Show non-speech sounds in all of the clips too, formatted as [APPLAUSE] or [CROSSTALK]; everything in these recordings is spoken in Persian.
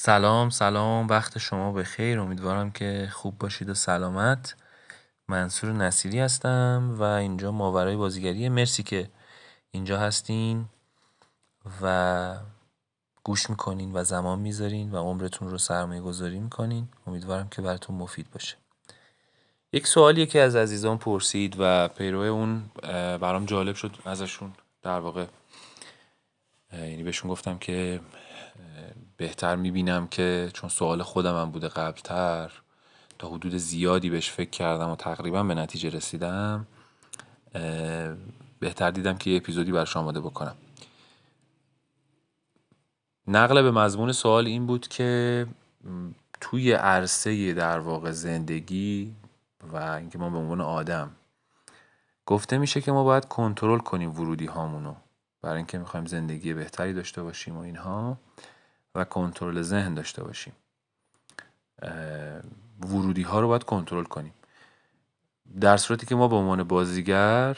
سلام سلام وقت شما به خیر امیدوارم که خوب باشید و سلامت. منصور نصیری هستم و اینجا ماورای بازیگری مرسی که اینجا هستین و گوش می‌کنین و زمان می‌ذارین و عمرتون رو سرمایه گذاری می‌کنین. امیدوارم که براتون مفید باشه. یک سوالی که از عزیزان پرسید و پیرو اون برام جالب شد ازشون در واقع یعنی بهشون گفتم که بهتر می‌بینم که چون سوال خودم هم بوده قبلتر تا حدود زیادی بهش فکر کردم و تقریبا به نتیجه رسیدم بهتر دیدم که یه اپیزودی برش آماده بکنم. نقل به مضمون سوال این بود که توی عرصه در واقع زندگی و اینکه ما به عنوان آدم گفته میشه که ما باید کنترل کنیم ورودی هامونو برای اینکه می‌خوایم زندگی بهتری داشته باشیم و اینها. و کنترل ذهن داشته باشیم. ورودی ها رو باید کنترل کنیم. در صورتی که ما به عنوان بازیگر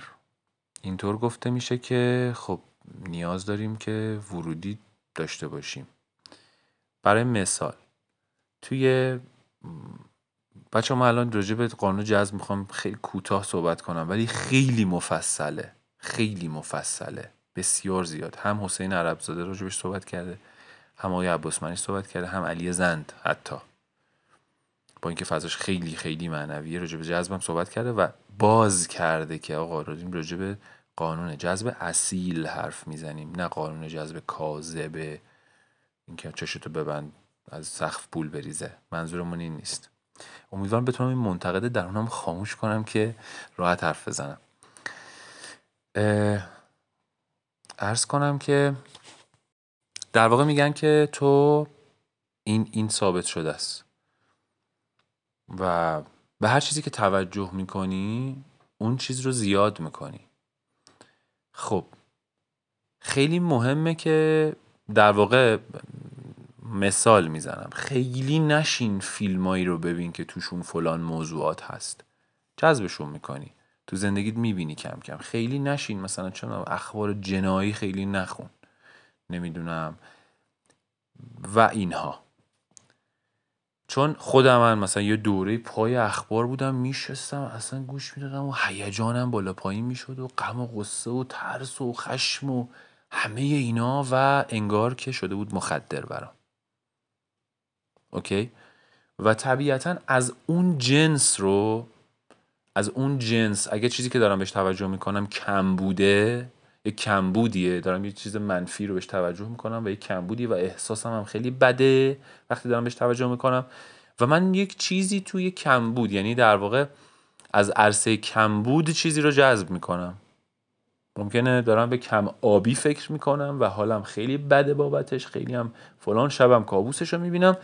اینطور گفته میشه که خب نیاز داریم که ورودی داشته باشیم. برای مثال توی بچه ما الان راجع به قانون جذب می‌خوام خیلی کوتاه صحبت کنم ولی خیلی مفصله خیلی مفصله بسیار زیاد. هم حسین عربزاده راجبش صحبت کرده. هم آقای عباسمنی صحبت کرده هم علی زند حتی. با اینکه فضاش خیلی خیلی معنویه راجع به جذبم صحبت کرده و باز کرده که آقا راجع به قانون جذب اصیل حرف می‌زنیم نه قانون جذب کاذبه اینکه چشتو ببند از سقف پول بریزه. منظورمون این نیست. امیدوارم بتونم این منتقد درونم خاموش کنم که راحت حرف بزنم. ارز کنم که در واقع میگن که تو این این ثابت شده است. و به هر چیزی که توجه می‌کنی اون چیز رو زیاد می‌کنی. خب خیلی مهمه که در واقع مثال می‌زنم. خیلی نشین فیلمایی رو ببین که توشون فلان موضوعات هست. جذبشون می‌کنی. تو زندگیت می‌بینی کم کم. خیلی نشین. مثلا چون اخبار جنایی خیلی نخون. نمی‌دونم. و اینها. چون خودم من مثلا یه دوره پای اخبار بودم میشستم اصلا گوش می‌دادم و هیجانم بالا پایین می‌شد و غم و غصه و ترس و خشم و همه اینا و انگار که شده بود مخدر برام. اوکی؟ و طبیعتا از اون جنس رو از اون جنس اگه چیزی که دارم بهش توجه می‌کنم کم بوده یک کمبودیه. دارم یه چیز منفی رو بهش توجه می‌کنم و یک کمبودی و احساسم هم خیلی بده وقتی دارم بهش توجه می‌کنم. و من یک چیزی توی کمبود یعنی در واقع از عرصه کمبود چیزی رو جذب می‌کنم. ممکنه دارم به کم آبی فکر می‌کنم و حالم خیلی بده بابتش خیلی هم فلان شبم کابوسش رو می‌بینم.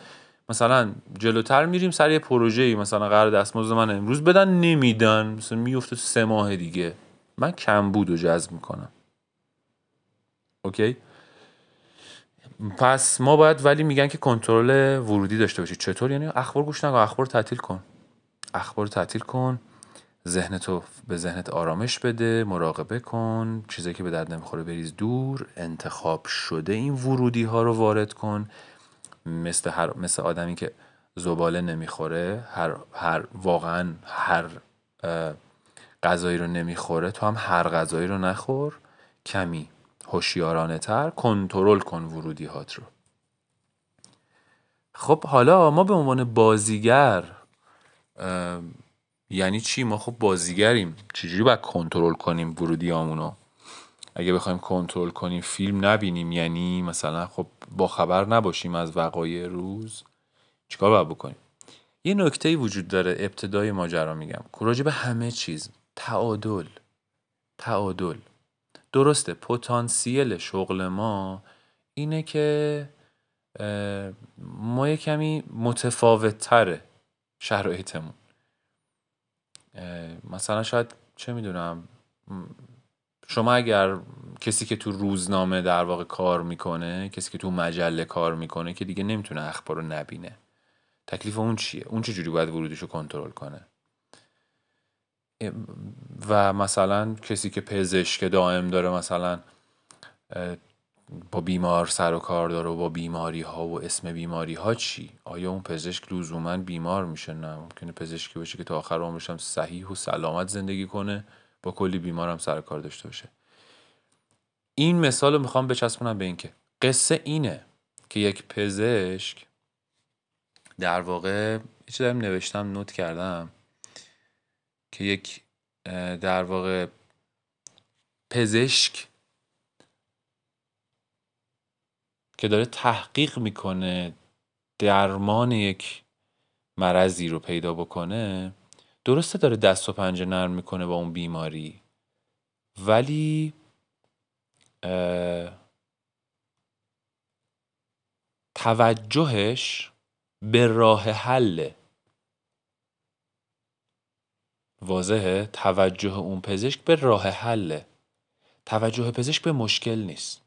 مثلا جلوتر میریم سر یه پروژه ای مثلا قرار دستمزد من امروز بدن نمیدن. مثلا میفته سه ماه دیگه. من کمبود رو جذب می‌کنم. اوکی؟ پس ما باید ولی میگن که کنترل ورودی داشته باشی. چطور؟ یعنی اخبار گوش نکن اخبار تعطیل کن. اخبار تعطیل کن. ذهنتو به ذهنت آرامش بده مراقبه کن. چیزایی که به درد نمی‌خوره بریز دور. انتخاب شده این ورودی ها رو وارد کن. مثل هر مثل آدمی که زباله نمی‌خوره هر هر واقعا هر غذایی رو نمی‌خوره تو هم هر غذایی رو نخور. کمی. هوشیارانه تر کنترل کن ورودی هات رو. خب حالا ما به عنوان بازیگر یعنی چی؟ ما خب بازیگریم. چجوری باید کنترل کنیم ورودی رو اگه بخوایم کنترل کنیم فیلم نبینیم یعنی مثلا خب با خبر نباشیم از وقایع روز چیکار باید بکنیم؟ یه نکته وجود داره ابتدای ماجرا میگم. راجع به همه چیز تعادل تعادل. درسته پتانسیل شغل ما اینه که ما یه کمی متفاوت تره شرایطمون مثلا شاید چه می‌دونم شما اگر کسی که تو روزنامه در واقع کار می‌کنه کسی که تو مجله کار می‌کنه که دیگه نمی‌تونه اخبار رو نبینه. تکلیف اون چیه؟ اون چجوری باید ورودش رو کنترل کنه؟ و مثلا کسی که پزشک دائم داره مثلا با بیمار سر و کار داره و با بیماری ها و اسم بیماری ها چی؟ آیا اون پزشک لزوما بیمار میشه؟ نه ممکنه پزشکی باشه که تا آخر عمرش هم صحیح و سلامت زندگی کنه با کلی بیمار هم سر کار داشته باشه. این مثال رو می‌خوام بچسبونم به اینکه قصه اینه که یک پزشک در واقع چیزی دارم نوشتم نوت کردم. که یک در واقع پزشک که داره تحقیق می‌کنه درمان یک مرضی رو پیدا بکنه درسته داره دست و پنجه نرم می‌کنه با اون بیماری ولی توجهش به راه حله. واضحه؟ توجه اون پزشک به راه حله. توجه پزشک به مشکل نیست.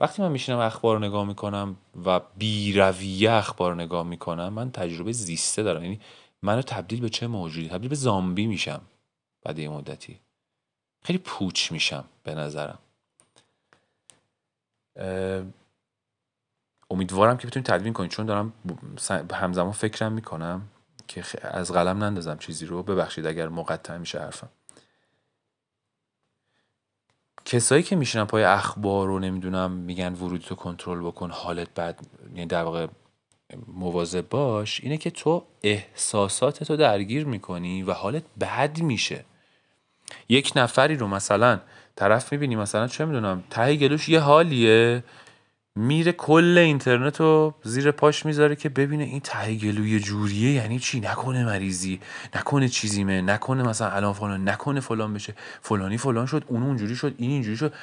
وقتی من میشینم اخبار نگاه می‌کنم و بیرویه اخبار نگاه می‌کنم من تجربه زیسته دارم. یعنی منو تبدیل به چه موجودی؟ تبدیل به زامبی میشم بعد یه مدتی. خیلی پوچ میشم به نظرم. امیدوارم که بتونیم تدوین کنیم چون دارم همزمان فکرم می‌کنم. که از قلم نندازم چیزی رو. ببخشید اگر مقطع میشه حرفم. کسایی که میشنن پای اخبار رو نمی‌دونم میگن ورودی تو کنترل بکن حالت بد یعنی در واقع مواظب باش اینه که تو احساسات تو درگیر می‌کنی و حالت بد میشه. یک نفری رو مثلا طرف می‌بینی مثلا چه می‌دونم ته گلوش یه حالیه. میره کل اینترنت رو زیر پاش می‌ذاره که ببینه این ته گلوی جوریه یعنی چی؟ نکنه مریضی نکنه چیزیمه نکنه مثلا الان فلان نکنه فلان بشه. فلانی فلان شد اون اونجوری شد این اینجوری شد.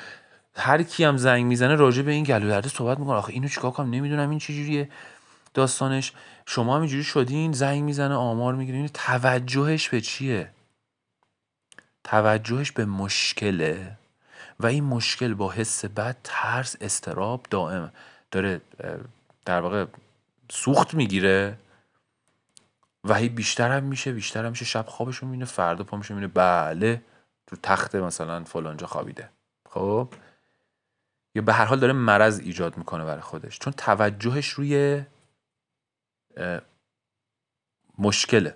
هر کی هم زنگ می‌زنه راجع به این گلو درد صحبت می‌کنه. آخه اینو چیکار کنم؟ نمی‌دونم این چجوریه داستانش. شما هم اینجوری شدین زنگ می‌زنه آمار می‌گیرین توجهش به چیه؟ توجهش به مشکله. و این مشکل با حس بد ترس استراب دائم داره در واقع سوخت می‌گیره و هی بیشتر هم میشه بیشتر هم میشه. شب خوابشون می‌بینه فردا پا میشه می‌بینه بله تو تخت مثلا فلانجا خوابیده. خب؟ یا به هر حال داره مرض ایجاد می‌کنه برای خودش. چون توجهش روی مشکله.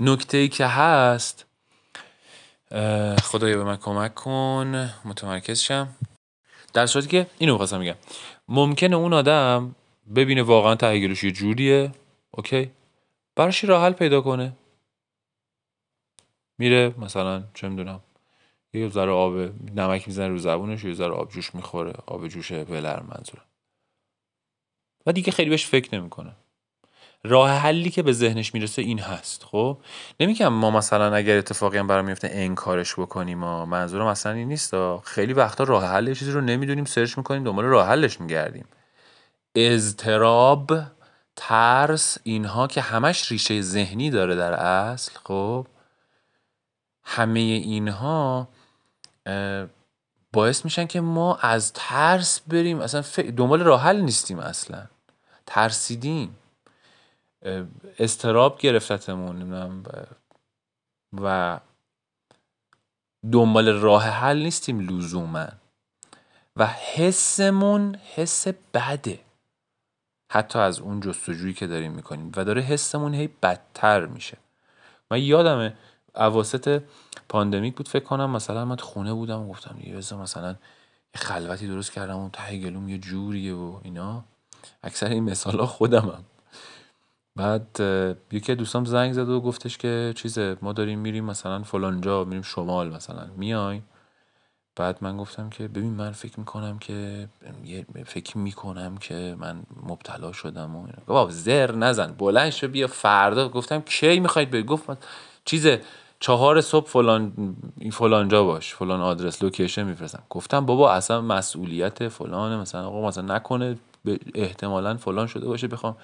نکته ای که هست خدایا به من کمک کن. متمرکز شم. در صورتی که اینو می‌خواستم میگم ممکنه اون آدم ببینه واقعا تهیگلوش یه جوریه. اوکی؟ براش راه حل پیدا کنه. میره مثلا چه می‌دونم یه ذره آب نمک می‌زنه رو زبونش یه ذره آب جوش می‌خوره. آب جوش ولر منظورم. و دیگه خیلی بهش فکر نمی‌کنه. راه حلی که به ذهنش می‌رسه این هست خب؟ نمیگم ما مثلا اگر اتفاقی هم برام میفته انکارش بکنیم ما منظورم اصلا این نیست خیلی وقتا راه حل چیزی رو نمی‌دونیم سرچ می‌کنیم دنبال راه حلش میگردیم. اضطراب ترس اینها که همش ریشه ذهنی داره در اصل خب؟ همه اینها باعث میشن که ما از ترس بریم اصلا دنبال راه حل نیستیم اصلا. ترسیدیم. استراب گرفتتمون و دنبال راه حل نیستیم لزوما. و حسمون حس بده. حتی از اون جستجویی که داریم می‌کنیم. و داره حسمون هی بدتر میشه. من یادمه اواسط پاندمیک بود فکر کنم مثلا من خونه بودم و گفتم یه مثلا یه خلوتی درست کردم و ته گلوم یه جوریه و اینا. اکثر این مثال ها خودمم. بعد یکی دوستام زنگ زد و گفتش که چیزه ما داریم میریم مثلا فلانجا میریم شمال مثلا. میای؟ بعد من گفتم که ببین من فکر می‌کنم که فکر می‌کنم که من مبتلا شدم و بابا زر نزن. بلند شو بیا فردا. گفتم کی می‌خواید بری گفت چیزه چهار صبح فلان فلانجا باش فلان آدرس لوکیشن میفرستم. گفتم بابا اصلا مسئولیت فلانه. مثلا آقا مثلا نکنه احتمالا فلان شده باشه بخوام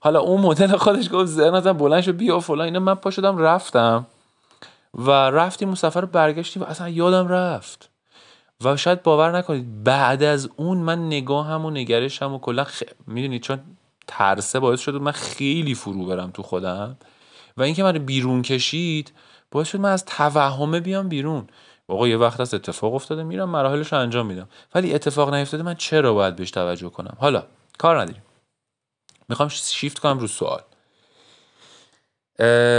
حالا اون مدل خودش گفت زر بلند شو بیا فلان اینا من پا شدم رفتم. و رفتیم اون سفر برگشتیم و اصلا یادم رفت. و شاید باور نکنید بعد از اون من نگاهم و نگرشم و کلا خ... می‌دونید چون ترسه باعث شد من خیلی فرو برم تو خودم. و اینکه من بیرون کشید باعث شد من از توهمه بیام بیرون. آقا یه وقت از اتفاق افتاده میرم مراحلش رو انجام میدم. ولی اتفاق نیفتاده من چرا باید بهش توجه کنم؟ حالا کار نداریم. می‌خوام شیفت کنم رو سوال.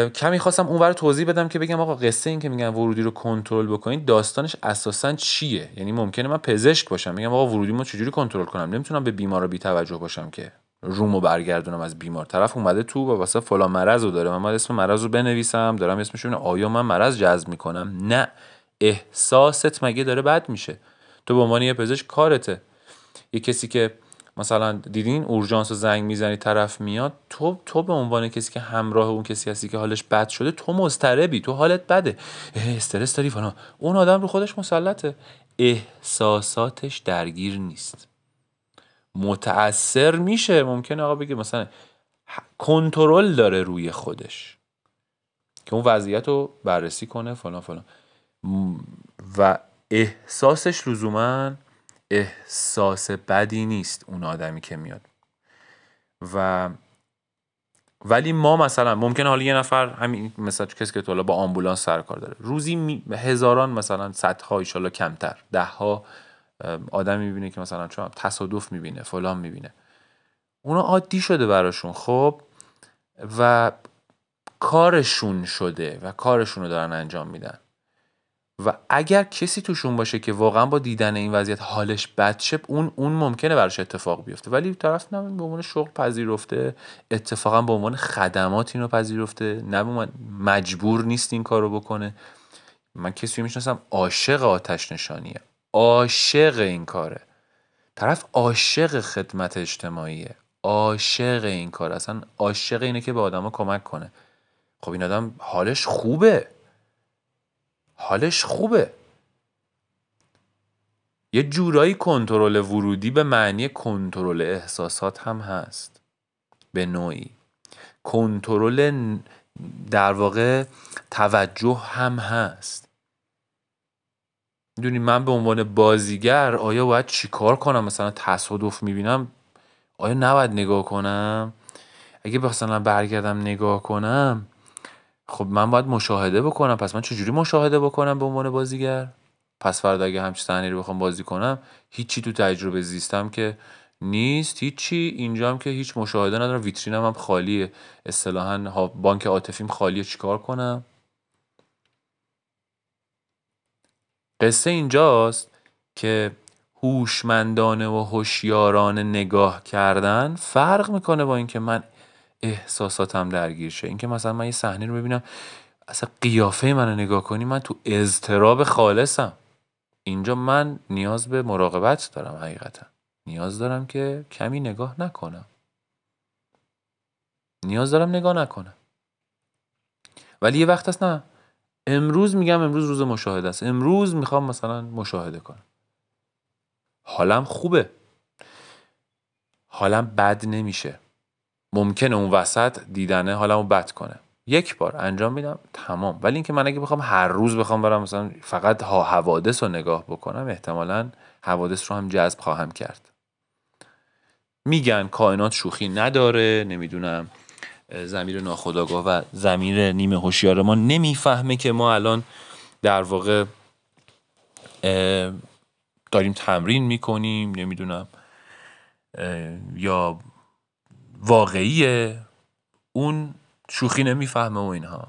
کمی خواستم اونور توضیح بدم که بگم آقا قصه این که میگن ورودی رو کنترل بکنید داستانش اساسا چیه؟ یعنی ممکنه من پزشک باشم میگم آقا ورودی رو چجوری کنترل کنم؟ نمی‌تونم به بیمار رو بی توجه باشم که رومو برگردونم از بیمار. طرف اومده تو و واسه فلان مرض رو داره. من باید اسم مرض رو بنویسم دارم اسمش رو آیا من مرض جذب می‌کنم؟ نه. احساست مگه داره بد میشه؟ تو به عنوان یه پزشک کارته. یه کسی که مثلا دیدین اورژانس رو زنگ می‌زنی طرف میاد تو تو به عنوان کسی که همراه اون کسی هستی که حالش بد شده تو مضطربی تو حالت بده. استرس داری فلان. اون آدم رو خودش مسلطه. احساساتش درگیر نیست. متاثر میشه. ممکنه آقا بگه مثلا کنترل داره روی خودش. که اون وضعیت رو بررسی کنه فلان فلان. و احساسش لزوما احساس بدی نیست اون آدمی که میاد. و ولی ما مثلا ممکن حالا یه نفر همین مثلا کسی که تو با آمبولانس سر کار داره روزی هزاران مثلا صدها ایشالا کمتر ده ها آدمی می‌بینه که مثلا چون تصادف می‌بینه فلان می‌بینه. اونا عادی شده براشون خب؟ و کارشون شده و کارشون رو دارن انجام میدن. و اگر کسی توشون باشه که واقعا با دیدن این وضعیت حالش بد شه اون اون ممکنه براش اتفاق بیفته. ولی طرف نه به عنوان شغل پذیرفته اتفاقا به عنوان خدمات اینو پذیرفته. نه مجبور نیست این کارو بکنه. من کسی می‌شناسم عاشق آتش نشانیه. عاشق این کاره. طرف عاشق خدمت اجتماعیه. عاشق این کار. اصلا عاشق اینه که به آدما کمک کنه. خب این آدم حالش خوبه. حالش خوبه. یه جورایی کنترل ورودی به معنی کنترل احساسات هم هست. به نوعی. کنترل در واقع توجه هم هست. می‌دونی من به عنوان بازیگر آیا باید چیکار کنم؟ مثلا تصادف می‌بینم آیا نباید نگاه کنم؟ اگه مثلا برگردم نگاه کنم خب من باید مشاهده بکنم. پس من چجوری مشاهده بکنم به عنوان بازیگر؟ پس فردا اگه همچین صحنه رو بخوام بازی کنم هیچی تو تجربه زیستم که نیست. هیچی. اینجا هم که هیچ مشاهده ندارم. ویترینم هم خالیه. اصطلاحا بانک عاطفیم خالیه. چیکار کنم؟ قصه اینجاست که هوشمندانه و هوشیارانه نگاه کردن فرق می‌کنه با اینکه من احساساتم درگیر شه. اینکه مثلا من یه صحنه رو ببینم اصلا قیافه منو نگاه کنی من تو اضطراب خالصم. اینجا من نیاز به مراقبت دارم حقیقتا. نیاز دارم که کمی نگاه نکنم. نیاز دارم نگاه نکنم. ولی یه وقت هست نه امروز میگم امروز روز مشاهده است. امروز می‌خوام مثلا مشاهده کنم. حالم خوبه. حالم بد نمیشه. ممکنه اون وسط دیدنه حالمو بد کنه. یک بار انجام میدم تمام. ولی اینکه من اگه بخوام هر روز بخوام برم مثلا فقط ها حوادث رو نگاه بکنم احتمالا حوادث رو هم جذب خواهم کرد. میگن کائنات شوخی نداره نمی‌دونم زمیر ناخداگاه و زمیر نیمه هوشیار ما نمی‌فهمه که ما الان در واقع داریم تمرین می‌کنیم نمی‌دونم یا واقعیه اون شوخی نمی‌فهمه و اینها.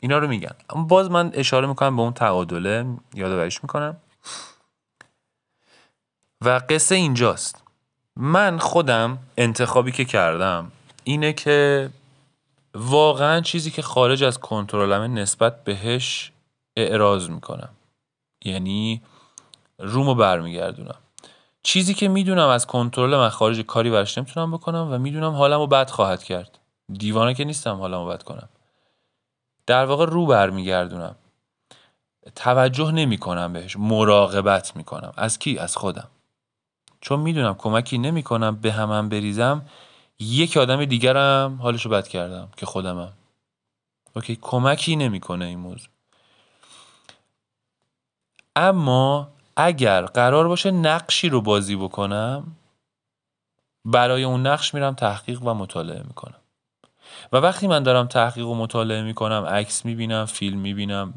اینا رو میگن. اما باز من اشاره می‌کنم به اون تعادله. یادآوریش می‌کنم. و قصه اینجاست. من خودم انتخابی که کردم اینه که واقعا چیزی که خارج از کنترلمه نسبت بهش اعراض می‌کنم. یعنی رومو برمیگردونم. چیزی که می‌دونم از کنترل من خارج کاری برش نمی‌تونم بکنم و می‌دونم حالمو بد خواهد کرد. دیوانه که نیستم حالمو بد کنم. در واقع رو برمیگردونم. توجه نمی کنم بهش. مراقبت می‌کنم. از کی؟ از خودم. چون می‌دونم کمکی نمی‌کنم به همم بریزم یک آدم دیگرم حالشو بد کردم که خودمم. اوکی کمکی نمی‌کنه این موضوع. اما اگر قرار باشه نقشی رو بازی بکنم برای اون نقش میرم تحقیق و مطالعه می‌کنم. و وقتی من دارم تحقیق و مطالعه می‌کنم عکس می‌بینم فیلم می‌بینم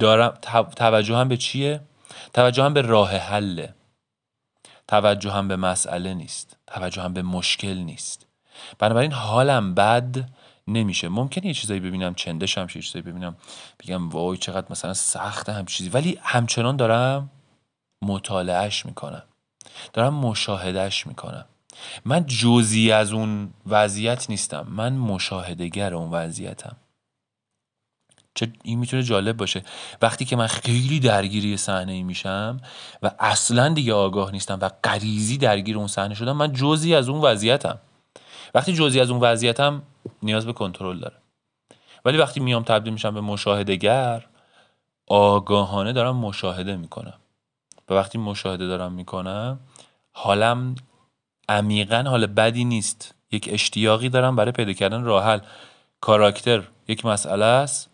دارم توجه هم به چیه؟ توجه هم به راه حله. توجه هم به مسئله نیست. توجه هم به مشکل نیست. بنابراین حالم بد نمیشه. ممکنه یه چیزایی ببینم چندش هم چیزایی ببینم بگم وای چقدر مثلا سخته هم چیزی ولی همچنان دارم مطالعهش می‌کنم. دارم مشاهدهش می‌کنم. من جزی از اون وضعیت نیستم. من مشاهدگر اون وضعیتم. چه این می‌تونه جالب باشه. وقتی که من خیلی درگیری صحنه ای میشم و اصلا دیگه آگاه نیستم و غریزی درگیر اون صحنه شدم من جزی از اون وضعیتم. وقتی جزی از اون وضعیتم نیاز به کنترل داره ولی وقتی میام تبدیل میشم به مشاهدهگر آگاهانه دارم مشاهده می‌کنم. و وقتی مشاهده دارم می‌کنم حالم عمیقا حال بدی نیست. یک اشتیاقی دارم برای پیدا کردن راه حل. کاراکتر یک مسئله است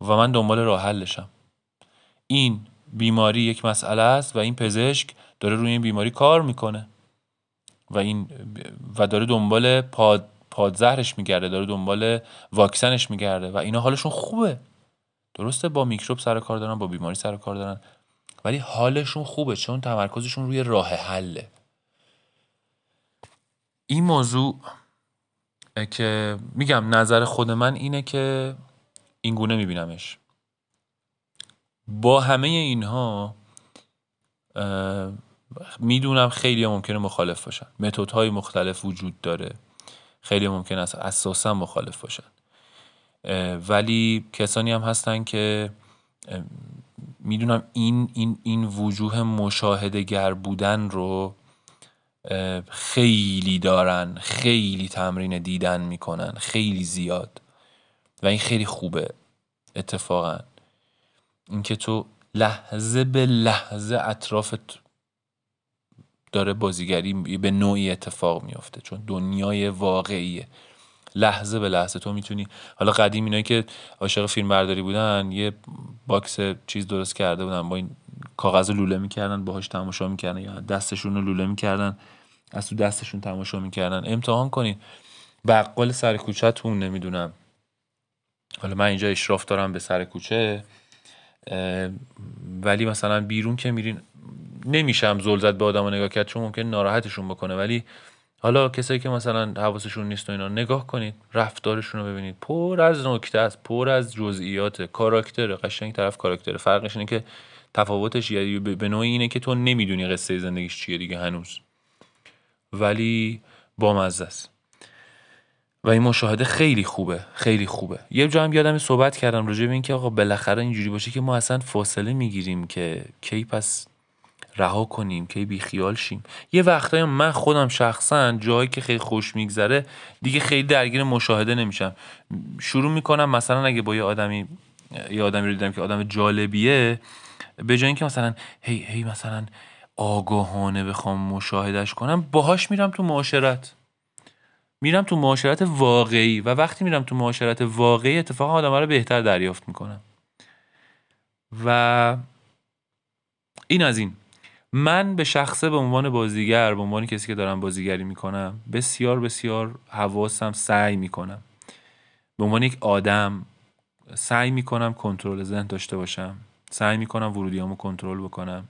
و من دنبال راه حلشم. این بیماری یک مسئله است و این پزشک داره روی این بیماری کار می‌کنه. و این و داره دنبال پاد پادزهرش میگرده داره دنبال واکسنش میگرده و اینا حالشون خوبه. درسته با میکروب سر کار دارن با بیماری سر کار دارن. ولی حالشون خوبه چون تمرکزشون روی راه حله. این موضوع که میگم نظر خود من اینه که این گونه میبینمش. با همه اینها می‌دونم خیلی ممکنه مخالف باشن. های مختلف وجود داره. خیلی ممکن است اساسا مخالف باشن. ولی کسانی هم هستن که می‌دونم این این این وجوه مشاهده گر بودن رو خیلی دارن خیلی تمرین دیدن می‌کنن خیلی زیاد. و این خیلی خوبه اتفاقا. اینکه تو لحظه به لحظه اطرافت داره بازیگری به نوعی اتفاق میافته چون دنیای واقعیه. لحظه به لحظه. تو می‌تونی حالا قدیم اینایی که عاشق فیلم برداری بودن یه box چیز درست کرده بودن با این کاغذ لوله می‌کردن باهاش تماشا می‌کردن یا دستشون رو لوله می‌کردن از تو دستشون تماشا می‌کردن. امتحان کنین. بقال سر کوچهتون نمی‌دونم. حالا من اینجا اشراف دارم به سر کوچه. ولی مثلا بیرون که میرین نمیشم زل زد به آدم نگاه کرد چون ممکن ناراحتشون بکنه. ولی حالا کسایی که مثلا حواسشون نیست و اینا نگاه کنید رفتارشون رو ببینید. پر از نکته است پر از جزئیات. کاراکتر قشنگ طرف کاراکتر فرقش اینه که تفاوتش یعنی به نوعی اینه که تو نمی‌دونی قصه زندگیش چیه دیگه هنوز. ولی بامزه است. و این مشاهده خیلی خوبه خیلی خوبه. یه جا هم یادم صحبت کردم راجع به اینکه آقا بالاخره اینجوری باشه که ما اصلا فاصله می‌گیریم که کی پس رها کنیم کی بی خیال شیم. یه وقتایی من خودم شخصا جایی که خیلی خوش میگذره دیگه خیلی درگیر مشاهده نمیشم. شروع می‌کنم مثلا اگه با یه آدمی یه آدمی رو دیدم که آدم جالبیه به جای اینکه مثلا هی هی مثلا آگاهانه بخوام مشاهدش کنم باهاش میرم تو معاشرت. میرم تو معاشرت واقعی و وقتی میرم تو معاشرت واقعی اتفاقا آدم رو بهتر دریافت می‌کنم. و این از این. من به شخصه به عنوان بازیگر به عنوان کسی که دارم بازیگری می‌کنم بسیار بسیار حواسم سعی می‌کنم. به عنوان یک آدم سعی می‌کنم کنترل ذهن داشته باشم. سعی می‌کنم ورودیامو کنترل بکنم.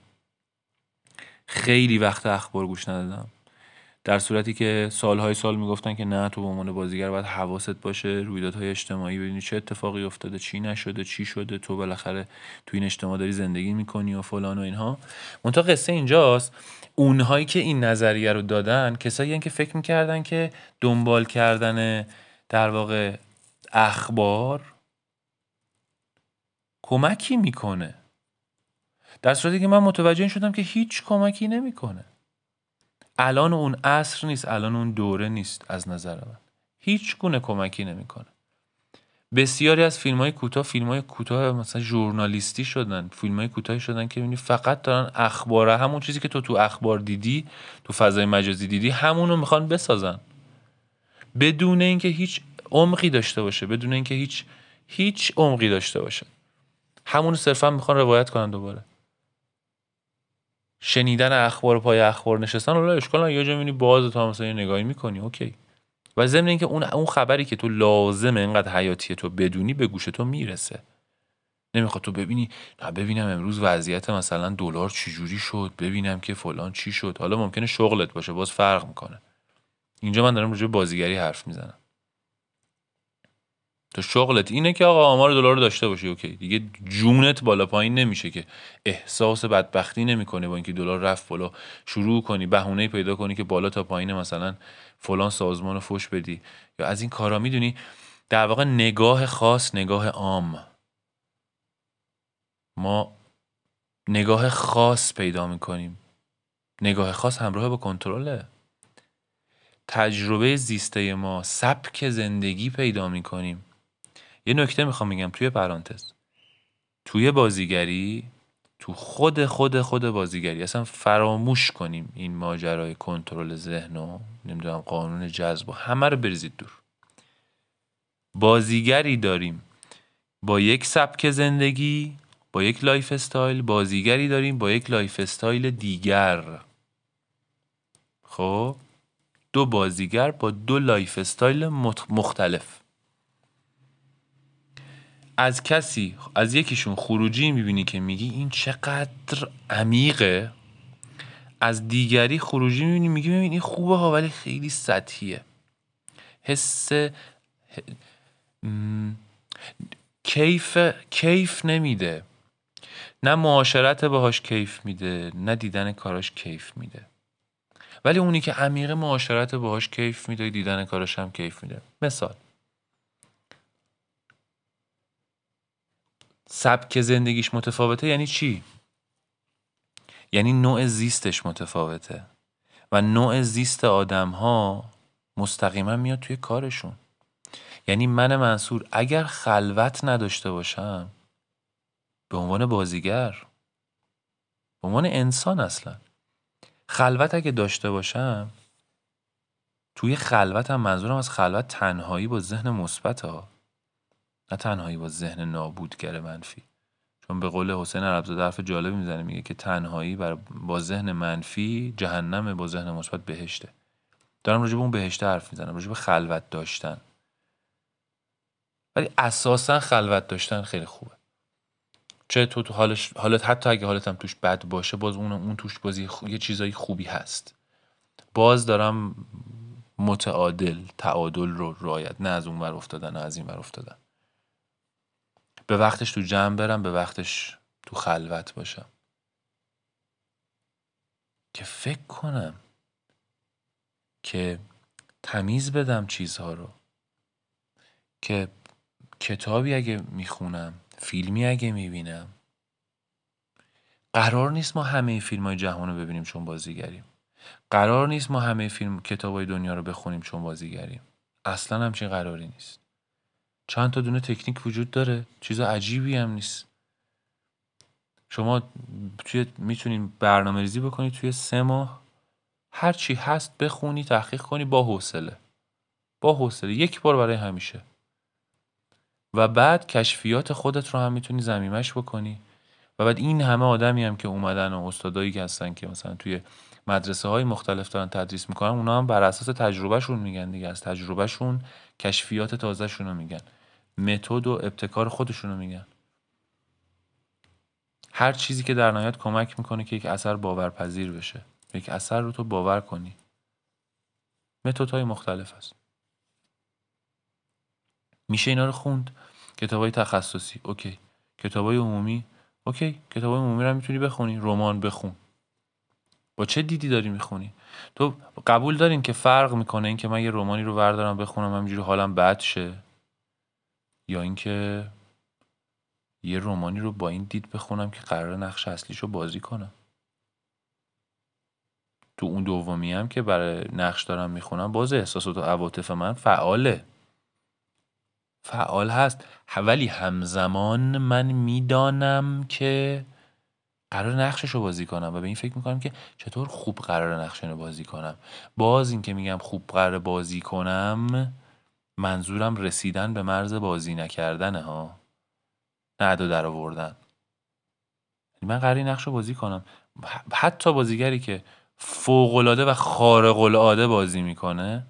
خیلی وقت اخبار گوش ندادم. در صورتی که سالهای سال می‌گفتن که نه تو به عنوان بازیگر باید حواست باشه رویدادهای اجتماعی ببینی چه اتفاقی افتاده چی نشده چی شده تو بالاخره تو این اجتماع داری زندگی می‌کنی و فلان و اینها. منتها قصه اینجاست. اونهایی که این نظریه رو دادن کسایی که فکر می‌کردن که دنبال کردن در واقع اخبار کمکی می‌کنه. در صورتی که من متوجه شدم که هیچ کمکی نمی‌کنه. الان اون عصر نیست الان اون دوره نیست از نظر من. هیچ گونه کمکی نمی‌کنه. بسیاری از فیلم های کوتاه فیلم های کوتاه مثلا ژورنالیستی شدن فیلم های کوتاهی شدن که ببینی فقط دارن اخبار همون چیزی که تو تو اخبار دیدی تو فضای مجازی دیدی همونو می‌خوان بسازن. بدون اینکه هیچ عمقی داشته باشه بدون اینکه هیچ هیچ عمقی داشته باشه. همونو صرفا می‌خوان روایت کنن دوباره. شنیدن اخبار پای اخبار نشستن حالا اشکال یه جا می‌بینی باز تا مثلا نگاهی می‌کنی اوکی. و ضمن اینکه اون اون خبری که تو لازمه اینقدر حیاتی تو بدونی به گوش تو می‌رسه. نمی‌خواد تو ببینی نه ببینم امروز وضعیت مثلا دلار چجوری شد ببینم که فلان چی شد. حالا ممکنه شغلت باشه باز فرق می‌کنه. اینجا من دارم راجع بازیگری حرف می‌زنم. تو شغلت اینه که آقا آمار دلار رو داشته باشی اوکی. دیگه جونت بالا پایین نمیشه که احساس بدبختی نمی‌کنه با اینکه دلار رفت بالا. شروع کنی بهونه پیدا کنی که بالا تا پایین مثلا فلان سازمان رو فش بدی. یا از این کارا می‌دونی در واقع نگاه خاص نگاه عام. ما نگاه خاص پیدا می‌کنیم. نگاه خاص همراه با کنترله. تجربه زیسته ما سبک زندگی پیدا می‌کنیم. یه نکته می‌خوام بگم توی پرانتز. توی بازیگری تو خود خود خود بازیگری اصلا فراموش کنیم این ماجرای کنترل ذهن و نمی‌دونم قانون جذب و همه رو بریزید دور. بازیگری داریم. با یک سبک زندگی با یک lifestyle بازیگری داریم با یک lifestyle دیگر. خب؟ دو بازیگر با دو lifestyle مختلف. از کسی از یکیشون خروجی می‌بینی که میگی این چقدر عمیقه. از دیگری خروجی می‌بینی میگی ببین این خوبه ها ولی خیلی سطحیه. حس کیف کیف نمیده. نه معاشرت باهاش کیف میده نه دیدن کاراش کیف میده. ولی اونی که عمیق معاشرت باهاش کیف میده دیدن کاراش هم کیف میده. مثال. سبک زندگیش متفاوته یعنی چی؟ یعنی نوع زیستش متفاوته و نوع زیست آدم ها مستقیما میاد توی کارشون. یعنی من منصور اگر خلوت نداشته باشم به عنوان بازیگر به عنوان انسان اصلا خلوت اگه داشته باشم توی خلوت هم منظورم از خلوت تنهایی با ذهن مثبت ها. نه تنهایی با ذهن نابودگر منفی. چون به قول حسین عربزاده حرف جالبی می‌زنه میگه که تنهایی بر با ذهن منفی جهنم با ذهن مثبت بهشته. دارم راجع به اون بهشته حرف می‌زنم راجع به خلوت داشتن. ولی اساسا خلوت داشتن خیلی خوبه. چه تو, تو حالش حالت حتی اگه حالت هم توش بد باشه باز اون اون توش بازی یه چیزایی خوبی هست. باز دارم متعادل تعادل رو رعایت نه از اون ور افتادن نه از این ور افتادن. به وقتش تو جمع برم به وقتش تو خلوت باشم. که فکر کنم که تمیز بدم چیزها رو. که کتابی اگه می‌خونم فیلمی اگه می‌بینم. قرار نیست ما همه فیلم های جهان رو ببینیم چون بازیگریم. قرار نیست ما همه فیلم کتاب های دنیا رو بخونیم چون بازیگریم. اصلا همچین قراری نیست. چند تا دونه تکنیک وجود داره. چیز عجیبی هم نیست. شما توی می‌تونین برنامه ریزی بکنید توی سه ماه. هر چی هست بخونی تحقیق کنی با حوصله. با حوصله. یک بار برای همیشه. و بعد کشفیات خودت رو هم می‌تونی زمیمش بکنی. و بعد این همه آدمی هم که اومدن و استادایی که هستن که مثلا توی مدرسه های مختلف دارن تدریس می‌کنن اونا هم بر اساس تجربهشون میگن دیگه. از تجربهشون کشفیات تازهشون رو میگن. متد و ابتکار خودشون رو میگن. هر چیزی که در نهایت کمک می‌کنه که یک اثر باورپذیر بشه. یک اثر رو تو باور کنی. متد های مختلف هست. میشه اینا رو خوند؟ کتاب های تخصصی. اوکی. کتاب های عمومی؟ اوکی. کتاب های عمومی رو می‌تونی بخونی. رمان بخون. با چه دیدی داری می‌خونی؟ تو قبول دارین که فرق می‌کنه اینکه من یه رومانی رو بردارم بخونم همینجوری حالم بد شه؟ یا اینکه یه رومانی رو با این دید بخونم که قرار نقش اصلیش رو بازی کنم؟ تو اون دومی هم که برای نقش دارم می‌خونم باز احساسات و عواطف من فعاله. فعال هست. ولی همزمان من می‌دانم که قرار نقشش رو بازی کنم و به این فکر می‌کنم که چطور خوب قرار نقش رو بازی کنم. باز این که میگم خوب قرار بازی کنم منظورم رسیدن به مرز بازی نکردنه ها. نه دو در آوردن. یعنی من قراری نقش رو بازی کنم. حتی بازیگری که فوقالعاده و خارق العاده بازی می‌کنه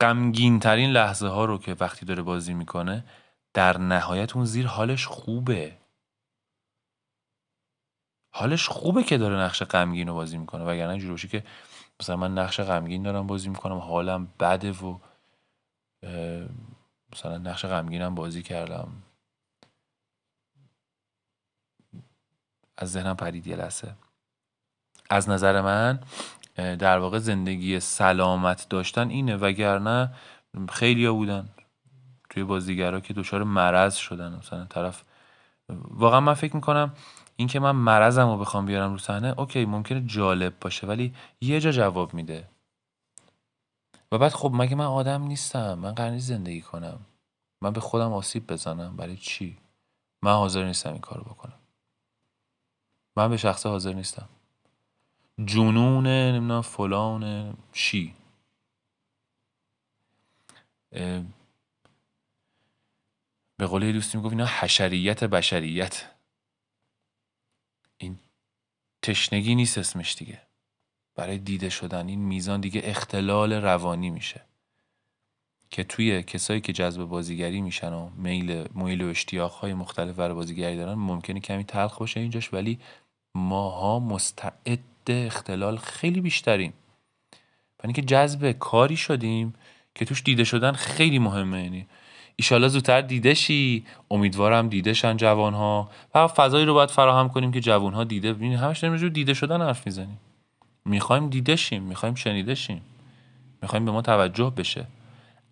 غمگین ترین لحظه ها رو که وقتی داره بازی می‌کنه در نهایت اون زیر حالش خوبه. حالش خوبه که داره نقش غمگین رو بازی می‌کنه وگرنه اینجوری باشه که مثلا من نقش غمگین دارم بازی می‌کنم حالم بده و مثلا نقش غمگینم بازی کردم. از ذهنم پرید یه لحظه. از نظر من در واقع زندگی سلامت داشتن اینه وگرنه خیلی ها بودن توی بازیگرا که دچار مرض شدن. مثلا طرف واقعا من فکر می‌کنم اینکه من مرضم رو بخوام بیارم رو صحنه اوکی ممکنه جالب باشه ولی یه جا جواب میده. و بعد خب مگه من آدم نیستم؟ من قرار زندگی کنم. من به خودم آسیب بزنم. برای چی؟ من حاضر نیستم این کارو بکنم. من به شخصه حاضر نیستم. جنون نمی‌دونم فلان چی به قول دوستی می‌گفت اینا حشریت بشریت. تشنگی نیست اسمش دیگه. برای دیده شدن این میزان دیگه اختلال روانی میشه. که توی کسایی که جذب بازیگری میشن و میل میل و اشتیاق های مختلف برای بازیگری دارن ممکنه کمی تلخ باشه اینجاش ولی ماها مستعد اختلال خیلی بیشتریم. یعنی که جذب کاری شدیم که توش دیده شدن خیلی مهمه یعنی ایشالا زودتر دیده شی. امیدوارم دیده شن جوان ها و فضایی رو باید فراهم کنیم که جوان ها دیده ببینید همش داریم دیده شدن حرف می‌زنیم. می‌خوایم دیده شیم می‌خوایم شنیده شیم. می‌خوایم به ما توجه بشه.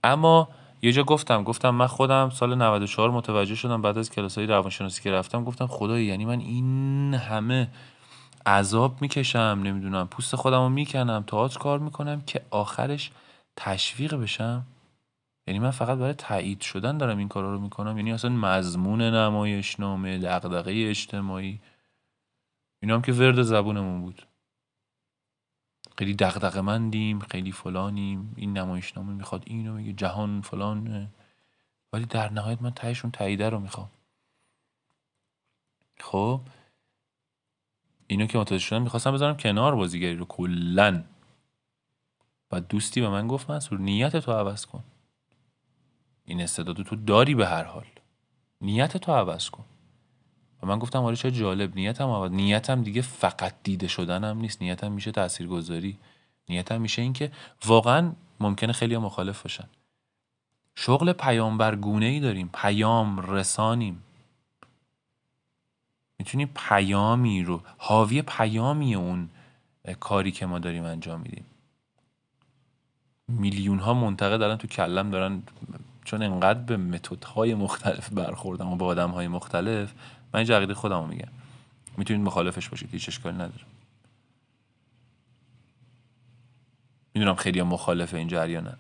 اما یه جا گفتم گفتم من خودم سال 94 متوجه شدم بعد از کلاس های روانشناسی که رفتم گفتم خدای یعنی من این همه عذاب می‌کشم نمی‌دونم پوست خودم رو می‌کنم تئاتر کار می‌کنم که آخرش تشویق بشم. یعنی من فقط برای تایید شدن دارم این کارا رو می‌کنم. یعنی اصلا مضمون نمایشنامه دغدغه اجتماعی. اینا هم که ورد زبونمون بود. خیلی دغدغه مندیم خیلی فلانیم. این نمایشنامه می‌خواد اینو میگه جهان فلان. ولی در نهایت من تهشون تاییده رو می‌خوام. خب؟ اینو که متوجه شدم می‌خواستم بذارم کنار بازیگری رو کلا. و دوستی به من گفت منصور نیت تو عوض کن. این استعداد تو داری به هر حال. نیت تو عوض کن. و من گفتم آره چه جالب نیتم عوض نیتم دیگه فقط دیده شدنم نیست. نیتم میشه تاثیرگذاری. نیتم میشه اینکه واقعا ممکنه خیلی مخالف باشن. شغل پیامبر گونه ای داریم. پیام رسانیم. می‌تونیم پیامی رو حاوی پیامی اون کاری که ما داریم انجام میدیم. میلیون ها منتقد الان تو کلم دارن چون انقدر به متدهای مختلف برخوردم و با آدم های مختلف من اینجا عقیده خودم میگم. می‌تونید مخالفش باشید هیچ اشکالی نداره. می‌دونم خیلی مخالف این جریانن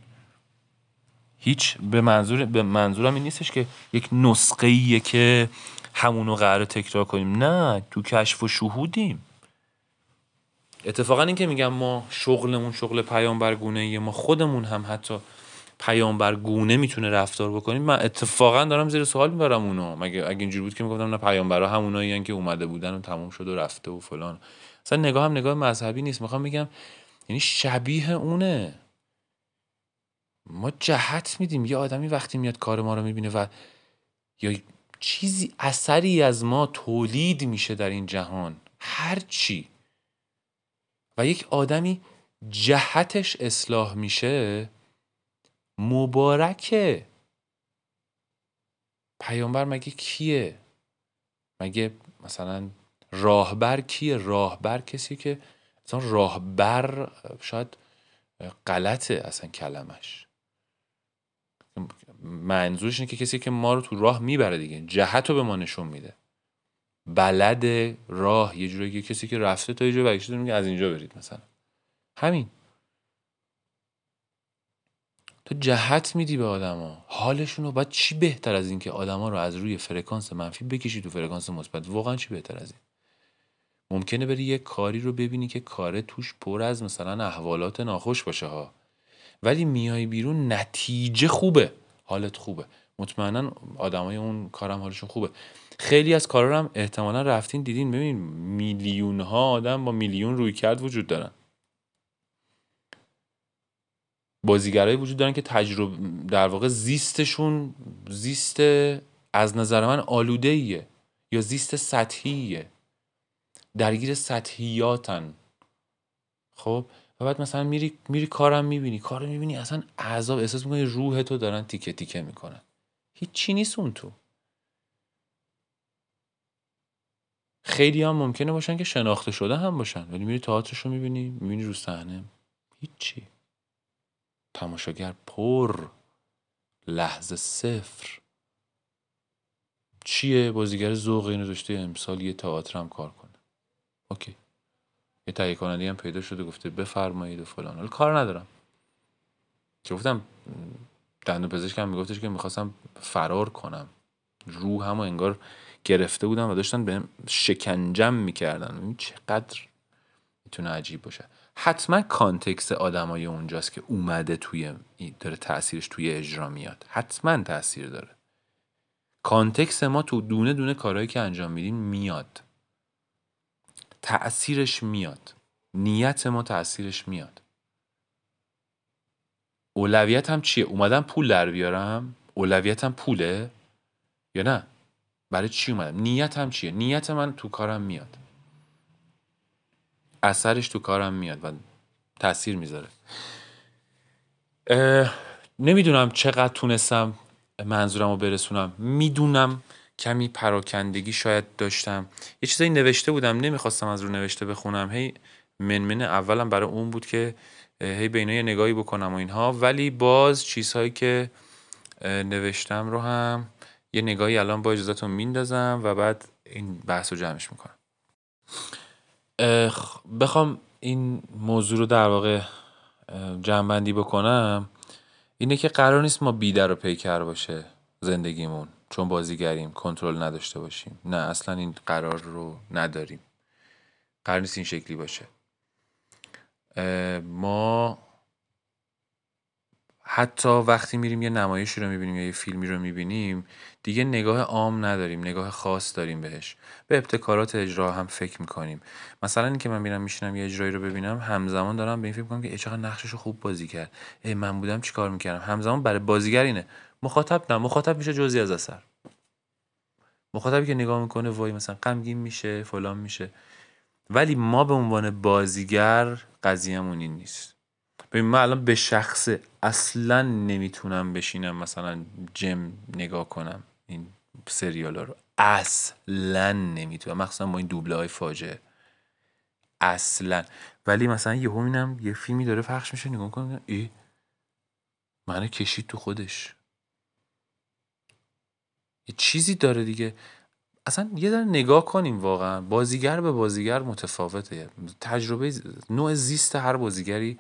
هیچ به منظور به منظورم این نیستش که یک نسخه ایه که همونو قرار تکرار کنیم. نه تو کشف و شهودیم. اتفاقا این که میگم ما شغلمون شغل پیامبرگونه ما خودمون هم حتی پیامبرگونه می‌تونه رفتار بکنیم من اتفاقا دارم زیر سوال می‌برم اونو. مگه اگه اینجوری بود که می‌گفتم نه پیامبرا همونایی که اومده بودن و تموم شد و رفته و فلان. اصلا نگاه هم نگاه مذهبی نیست. می‌خوام بگم یعنی شبیه اونه. ما جهت میدیم. یه آدمی وقتی میاد کار ما رو می‌بینه و یا چیزی اثری از ما تولید میشه در این جهان. هر چی. و یک آدمی جهتش اصلاح میشه مبارکه. پیامبر مگه کیه؟ مگه مثلا راهبر کیه؟ راهبر کسی که مثلا راهبر شاید غلطه اصلا کلمش. منظورش اینه که کسی که ما رو تو راه می‌بره دیگه. جهت رو به ما نشون میده. بلد راه یه جوری کسی که رفته تا یه برگشته میگه از اینجا برید مثلا. همین. تو جهت میدی به آدما. حالشون رو باید چی بهتر از اینکه آدما رو از روی فرکانس منفی بکشی تو فرکانس مثبت؟ واقعا چی بهتر از این؟ ممکنه بری یه کاری رو ببینی که کار توش پر از مثلا احوالات ناخوش باشه ها. ولی میای بیرون نتیجه خوبه. حالت خوبه. مطمئنا آدمای اون کارم حالشون خوبه. خیلی از کارا هم احتمالا رفتین دیدین. ببین میلیون ها آدم با میلیون روی کرد وجود دارن. بازیگرایی وجود دارن که تجربه در واقع زیستشون زیست از نظر من آلوده ایه یا زیست سطحیه. درگیر سطحیاتن. خب؟ و بعد مثلا میری میری کارم می‌بینی. کارو می‌بینی اصلا عذاب احساس می‌کنی روح تو دارن تیکه تیکه می‌کنن. هیچی نیست اون تو. خیلی هم ممکنه باشن که شناخته شده هم باشن. ولی میری تئاترش رو می‌بینی می‌بینی رو صحنه. هیچی. تماشاگر پر لحظه صفر. چیه بازیگر ذوق اینو داشته؟ امسال یه تئاتر هم کار کنه. اوکی. یه تهیه کننده هم پیدا شده گفته بفرمایید و فلان. حالا کار ندارم. که گفتم دندون پزشکم میگفتش که می‌خواستم فرار کنم. روح هم انگار گرفته بودم و داشتن به شکنجم می‌کردن. چقدر می‌تونه عجیب باشه. حتما context آدمای اونجاست که اومده توی داره تاثیرش توی اجرا میاد. حتما تاثیر داره. context ما تو دونه دونه کارهایی که انجام میدیم میاد. تأثیرش میاد. نیت ما تأثیرش میاد. اولویت هم چیه؟ اومدم پول در بیارم؟ اولویتم پوله؟ یا نه؟ برای چی اومدم؟ نیت هم چیه؟ نیت من تو کارم میاد. اثرش تو کارم میاد و تاثیر می‌ذاره. نمی‌دونم چقدر تونستم منظورم رو برسونم. می‌دونم کمی پراکندگی شاید داشتم. یه چیزایی نوشته بودم نمی‌خواستم از رو نوشته بخونم. هی منمن اولم برای اون بود که هی یه نگاهی بکنم و اینها. ولی باز چیزهایی که نوشتم رو هم یه نگاهی الان با اجازهتون میندازم و بعد این بحث رو جمعش می‌کنم. بخوام این موضوع رو در واقع جمعبندی بکنم. اینه که قرار نیست ما بیدر و پیکر باشه زندگیمون چون بازیگریم کنترل نداشته باشیم. نه اصلا این قرار رو نداریم. قرار نیست این شکلی باشه. ما حتی وقتی میریم یه نمایشی رو می‌بینیم یا یه فیلمی رو می‌بینیم دیگه نگاه عام نداریم نگاه خاص داریم بهش. به ابتکارات اجرا هم فکر می‌کنیم. مثلا اینکه من میرم میشینم یه اجرایی رو ببینم همزمان دارم به این فکر می‌کنم که چقدر نقشش خوب بازی کرد. ای من بودم چیکار می‌کردم؟ همزمان برای بازیگر اینه. مخاطب نه مخاطب میشه جزئی از اثر. مخاطبی که نگاه می‌کنه وای مثلا غمگین میشه فلان میشه. ولی ما به عنوان بازیگر قضیهمون این نیست. ببین من الان به شخص اصلا نمی‌تونم بشینم مثلا جم نگاه کنم. این سریال رو اصلا نمی‌تونم. مخصوصا با این دوبله های فاجعه. اصلا. ولی مثلا یه اینم یه فیلمی داره پخش میشه نگاه کنم ای منو کشید تو خودش. یه چیزی داره دیگه. اصلا یه در نگاه کنیم واقعا. بازیگر به بازیگر متفاوته. تجربه نوع زیست هر بازیگری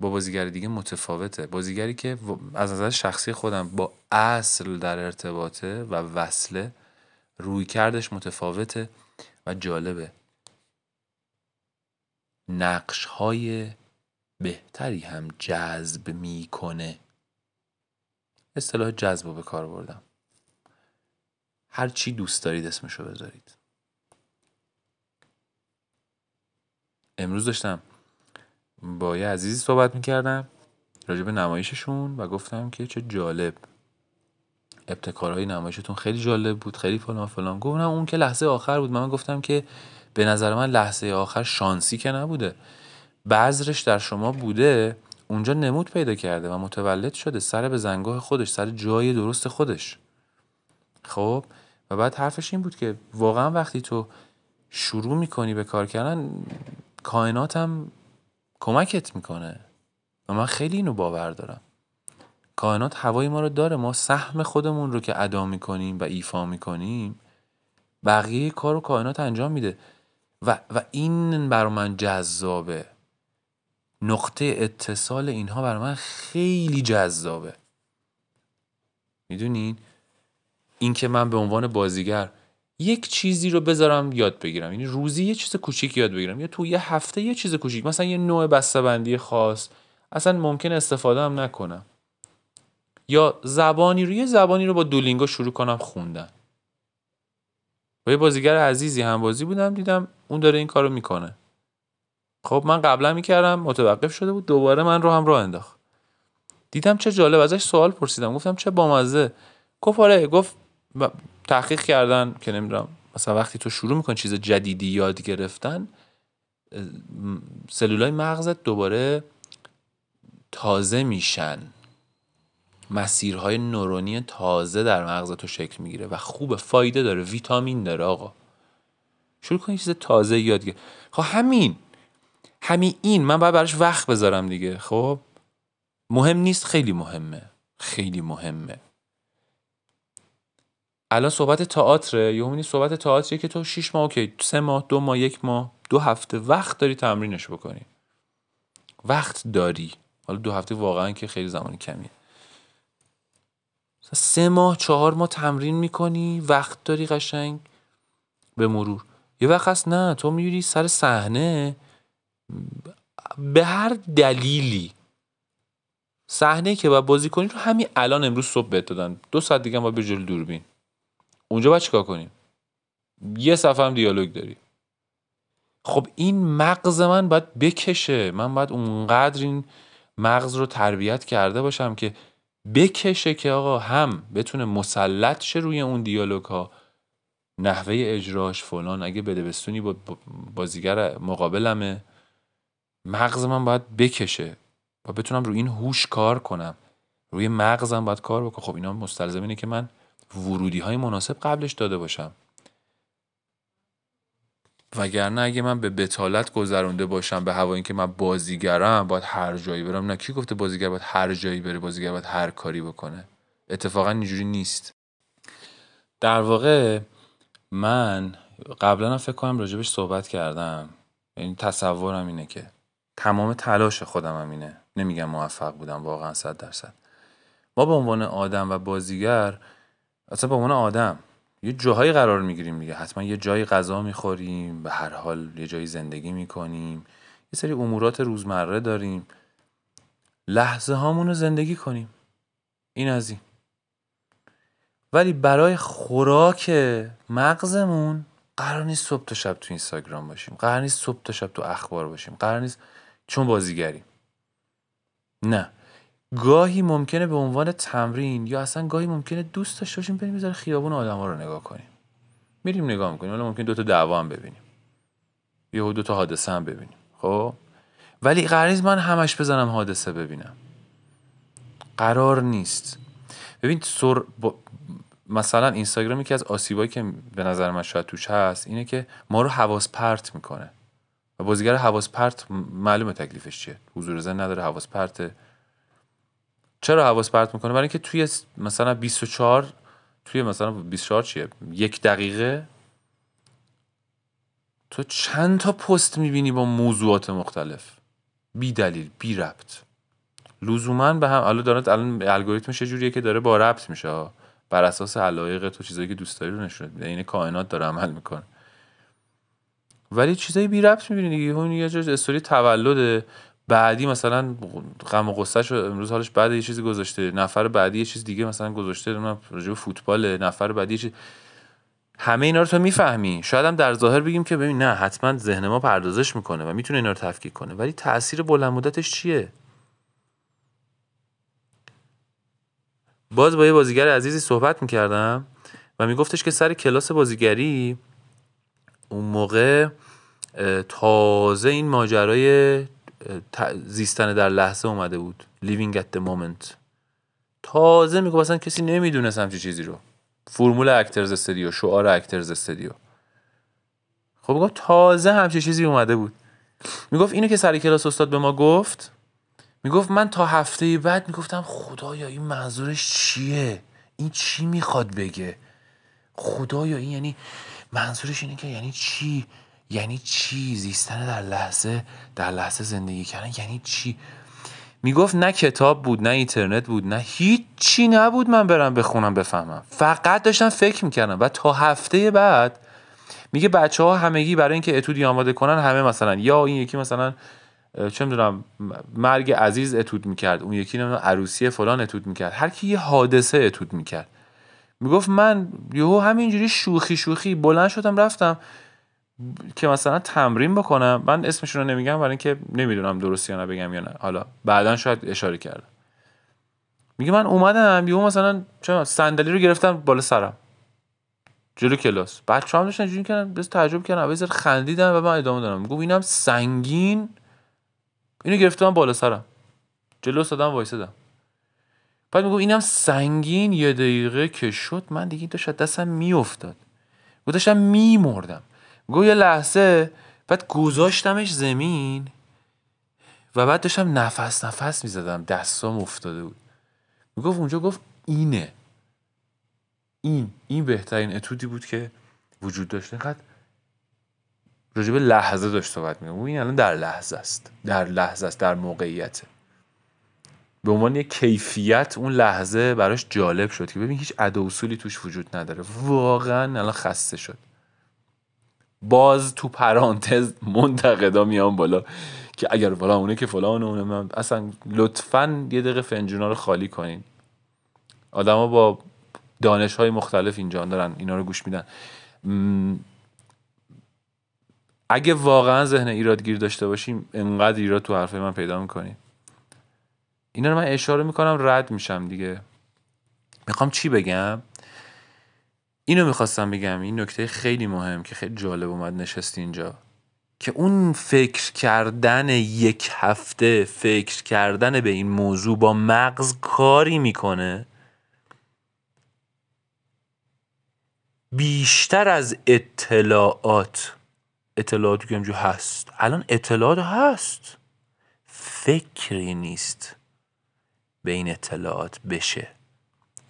با بازیگر دیگه متفاوته. بازیگری که از نظر شخصی خودم با اصل در ارتباطه و وصله روی کردش متفاوته و جالبه. نقش های بهتری هم جذب می‌کنه. اصطلاح جذب رو به کار بردم. هر چی دوست دارید اسمشو بذارید. امروز داشتم با یه عزیزی صحبت می‌کردم راجع به نمایششون و گفتم که چه جالب. ابتکارهای نمایشتون خیلی جالب بود خیلی فلان فلان. گفتم اون که لحظه آخر بود من گفتم که به نظر من لحظه آخر شانسی که نبوده. بذرش در شما بوده اونجا نمود پیدا کرده و متولد شده سر به زنگاه خودش سر جای درست خودش. خب؟ و بعد حرفش این بود که واقعا وقتی تو شروع می‌کنی به کار کردن کائناتم کمکت می‌کنه. و من خیلی اینو باور دارم. کائنات هوای ما رو داره. ما سهم خودمون رو که ادا می‌کنیم و ایفا می‌کنیم بقیه کار رو کائنات انجام میده. و, و این بر من جذابه. نقطه اتصال اینها بر من خیلی جذابه. می‌دونین؟ اینکه من به عنوان بازیگر یک چیزی رو بذارم یاد بگیرم. یعنی روزی یه چیز کوچیک یاد بگیرم. یا تو یه هفته یه چیز کوچیک. مثلا یه نوع بسته‌بندی خاص. اصلا ممکن استفاده هم نکنم. یا زبانی رو یه زبانی رو با دولینگو شروع کنم خوندن. با یه بازیگر عزیزی هم بازی بودم دیدم اون داره این کارو می‌کنه. خب من قبلا می‌کردم متوقف شده بود دوباره من رو هم راه انداخت. دیدم چه جالب ازش سوال پرسیدم. گفتم چه بامزه. گفت آره گفت تحقیق کردن که نمی‌دونم مثلا وقتی تو شروع میکن چیز جدیدی یاد گرفتن سلولای مغزت دوباره تازه میشن. مسیرهای نورونی تازه در مغز تو شکل می‌گیره و خوب فایده داره ویتامین داره آقا. شروع کن چیز تازه یاد گرفت خب همین. همین این. من باید براش وقت بذارم دیگه. خب؟ مهم نیست خیلی مهمه. خیلی مهمه. الان صحبت تئاتر یه همینی صحبت تئاتریه که تو 6 ماه اوکی سه ماه دو ماه یک ماه دو هفته وقت داری تمرینش بکنی. وقت داری. حالا دو هفته واقعا که خیلی زمان کمیه. سه ماه چهار ماه تمرین می‌کنی وقت داری قشنگ به مرور. یه وقت هست نه تو میری سر صحنه. به هر دلیلی. صحنه که باید بازی کنی رو همین الان امروز صبح بهت دادن. دو ساعت دیگه باید به جلو دوربین. اونجا باید چیکار کنیم؟ یه صفحه هم دیالوگ داری خب این مغز من باید بکشه. من باید اونقدر این مغز رو تربیت کرده باشم که بکشه که آقا هم بتونه مسلط شه روی اون دیالوگ ها نحوه اجراش فلان اگه بده بستونی با بازیگر مقابلمه. مغز من باید بکشه. و بتونم روی این هوش کار کنم. روی مغزم باید کار بکنم. خب اینا مستلزم اینه که من ورودی های مناسب قبلش داده باشم. وگرنه اگه من به بتالت گذرونده باشم به هوای اینکه من بازیگرم باید هر جایی برم. نه کی گفته بازیگر باید هر جایی بره بازیگر باید هر کاری بکنه؟ اتفاقا اینجوری نیست. در واقع من قبلا فکر کنم راجبش صحبت کردم. یعنی تصورم اینه که تمام تلاش خودم هم اینه. نمیگم موفق بودم واقعا صد درصد. ما به عنوان آدم و بازیگر اصلا به عنوان آدم. یه جاهایی قرار می‌گیریم دیگه. حتما یه جایی غذا می‌خوریم به هر حال یه جایی زندگی می‌کنیم. یه سری امورات روزمره داریم. لحظه هامون رو زندگی کنیم. این از این. ولی برای خوراک مغزمون قرار نیست صبح تا شب تو اینستاگرام باشیم. قرار نیست صبح تا شب تو اخبار باشیم. قرار نیست چون بازیگریم. نه. گاهی ممکنه به عنوان تمرین یا اصلا گاهی ممکنه دوست داشته باشیم بریم بذار خیابون آدم ها رو نگاه کنیم. میریم نگاه می‌کنیم. حالا ممکن دو تا دعوا هم ببینیم. یه دو تا حادثه هم ببینیم. خب؟ ولی قرار من همش بزنم حادثه ببینم. قرار نیست. ببین سر... مثلا اینستاگرام یکی از آسیبایی که به نظر من شاید توش هست اینه که ما رو حواس پرت می‌کنه. و بازیگر حواس پرت معلومه تکلیفش چیه. حضور زن نداره حواس پرت چرا حواس پرت می‌کنه برای اینکه توی مثلا 24 توی مثلا 24 چیه؟ یک دقیقه؟ تو چند تا پست می‌بینی با موضوعات مختلف؟ بی دلیل بی ربط. لزوما به هم الان دارن الان الگوریتمش جوریه که داره با ربط میشه بر اساس علایق تو چیزایی که دوست داری رو نشون میده. این کائنات داره عمل می‌کنه. ولی چیزایی بی ربط می‌بینی دیگه. اون یه جور استوری تولد بعدی مثلا غم و غصه امروز حالش بعد یه چیزی گذاشته نفر بعدی یه چیز دیگه مثلا گذاشته راجع فوتبال نفر بعدی چیز. همه اینا رو تو می‌فهمی. شاید هم در ظاهر بگیم که ببین نه حتما ذهن ما پردازش می‌کنه و می‌تونه اینا رو تفکیک کنه. ولی تاثیر بلند مدتش چیه؟ باز با یه بازیگر عزیزی صحبت می‌کردم و میگفتش که سر کلاس بازیگری اون موقع تازه این ماجرای زیستن در لحظه اومده بود. Living at the moment. تازه میگو اصلا کسی نمی‌دونست همچی چیزی رو. فرمول اکترز استدیو شعار اکترز استدیو خب گفت تازه همچی چیزی اومده بود. می‌گفت اینو که سر کلاس استاد به ما گفت می‌گفت من تا هفته بعد می‌گفتم خدایا این منظورش چیه؟ این چی می‌خواد بگه؟ خدایا این یعنی منظورش اینه که یعنی چی؟ یعنی چی؟ زیستن در لحظه در لحظه زندگی کردن یعنی چی؟ می‌گفت نه کتاب بود نه اینترنت بود نه هیچی نبود من برم بخونم بفهمم. فقط داشتم فکر می‌کردم و تا هفته بعد میگه بچه ها همگی برای اینکه اتودی آماده کنن همه مثلا یا این یکی مثلا چه می‌دونم مرگ عزیز اتود می‌کرد اون یکی نمی‌دونم عروسی فلان اتود می‌کرد. هر کی یه حادثه اتود می‌کرد. می‌گفت من یهو همینجوری شوخی شوخی بلند شدم رفتم. که مثلا تمرین بکنم من اسمشون رو نمیگم برای اینکه نمی‌دونم درستی یا نه بگم یا نه. حالا بعدا شاید اشاره کردم. میگه من اومدم یهو مثلا چه صندلی رو گرفتم بالا سرم. جلو کلاس. بچه هم داشتن اینجوری کردن بس تعجب کردن اول خندیدن و من ادامه دادم. گفت اینم سنگین. اینو گرفتم بالا سرم. جلو استادم وایسادم. بعد میگو اینم سنگین یه دقیقه که شد من دیگه داشت دستم میافتاد. گفت داشتم میمردم. گو یه لحظه بعد گذاشتمش زمین و بعد داشتم نفس نفس می‌زدم. دستام افتاده بود. می‌گفت اونجا گفت اینه. این این بهترین اتودی بود که وجود داشت. اینقدر راجب لحظه داشت صحبت میگم این الان در لحظه است. در لحظه است در موقعیته. به عنوان یک کیفیت اون لحظه براش جالب شد که ببین هیچ عد اصولی توش وجود نداره. واقعا الان خسته شد. باز تو پرانتز منتقدا میان بالا که اگر فلان که فلان اونه اصلا لطفا یه دقیقه فنجونا رو خالی کنین. آدما با دانش های مختلف اینجا دارن اینا رو گوش میدن. اگه واقعا ذهن ایرادگیر داشته باشیم انقدر ایراد تو حرفه من پیدا می‌کنیم اینا رو من اشاره می‌کنم رد میشم دیگه. می‌خوام چی بگم؟ اینو می‌خواستم بگم این نکته خیلی مهم که خیلی جالب اومد نشستی اینجا. که اون فکر کردن یک هفته فکر کردن به این موضوع با مغز کاری می‌کنه بیشتر از اطلاعات اطلاعاتی که اینجا هست. الان اطلاعات هست. فکری نیست به این اطلاعات بشه.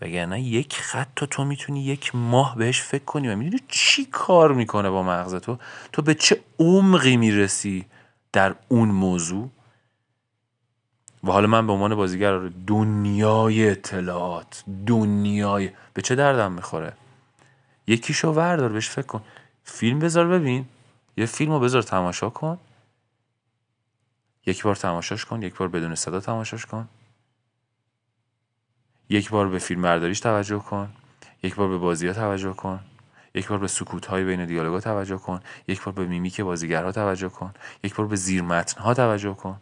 وگرنه یک خط تو می‌تونی یک ماه بهش فکر کنی و می‌دونی چی کار می‌کنه با مغز تو؟ تو به چه عمقی می‌رسی در اون موضوع؟ و حالا من به عنوان بازیگر دنیای اطلاعات دنیای به چه دردم می‌خوره؟ یکیشو وردار بهش فکر کن. فیلم بذار ببین. یه فیلم رو بذار تماشا کن. یک بار تماشاش کن یک بار بدون صدا تماشاش کن. یک بار به فیلم برداریش توجه کن. یک بار به بازی ها توجه کن. یک بار به سکوت های بین دیالوگا توجه کن. یک بار به میمیک بازیگرها توجه کن. یک بار به زیر متن ها توجه کن.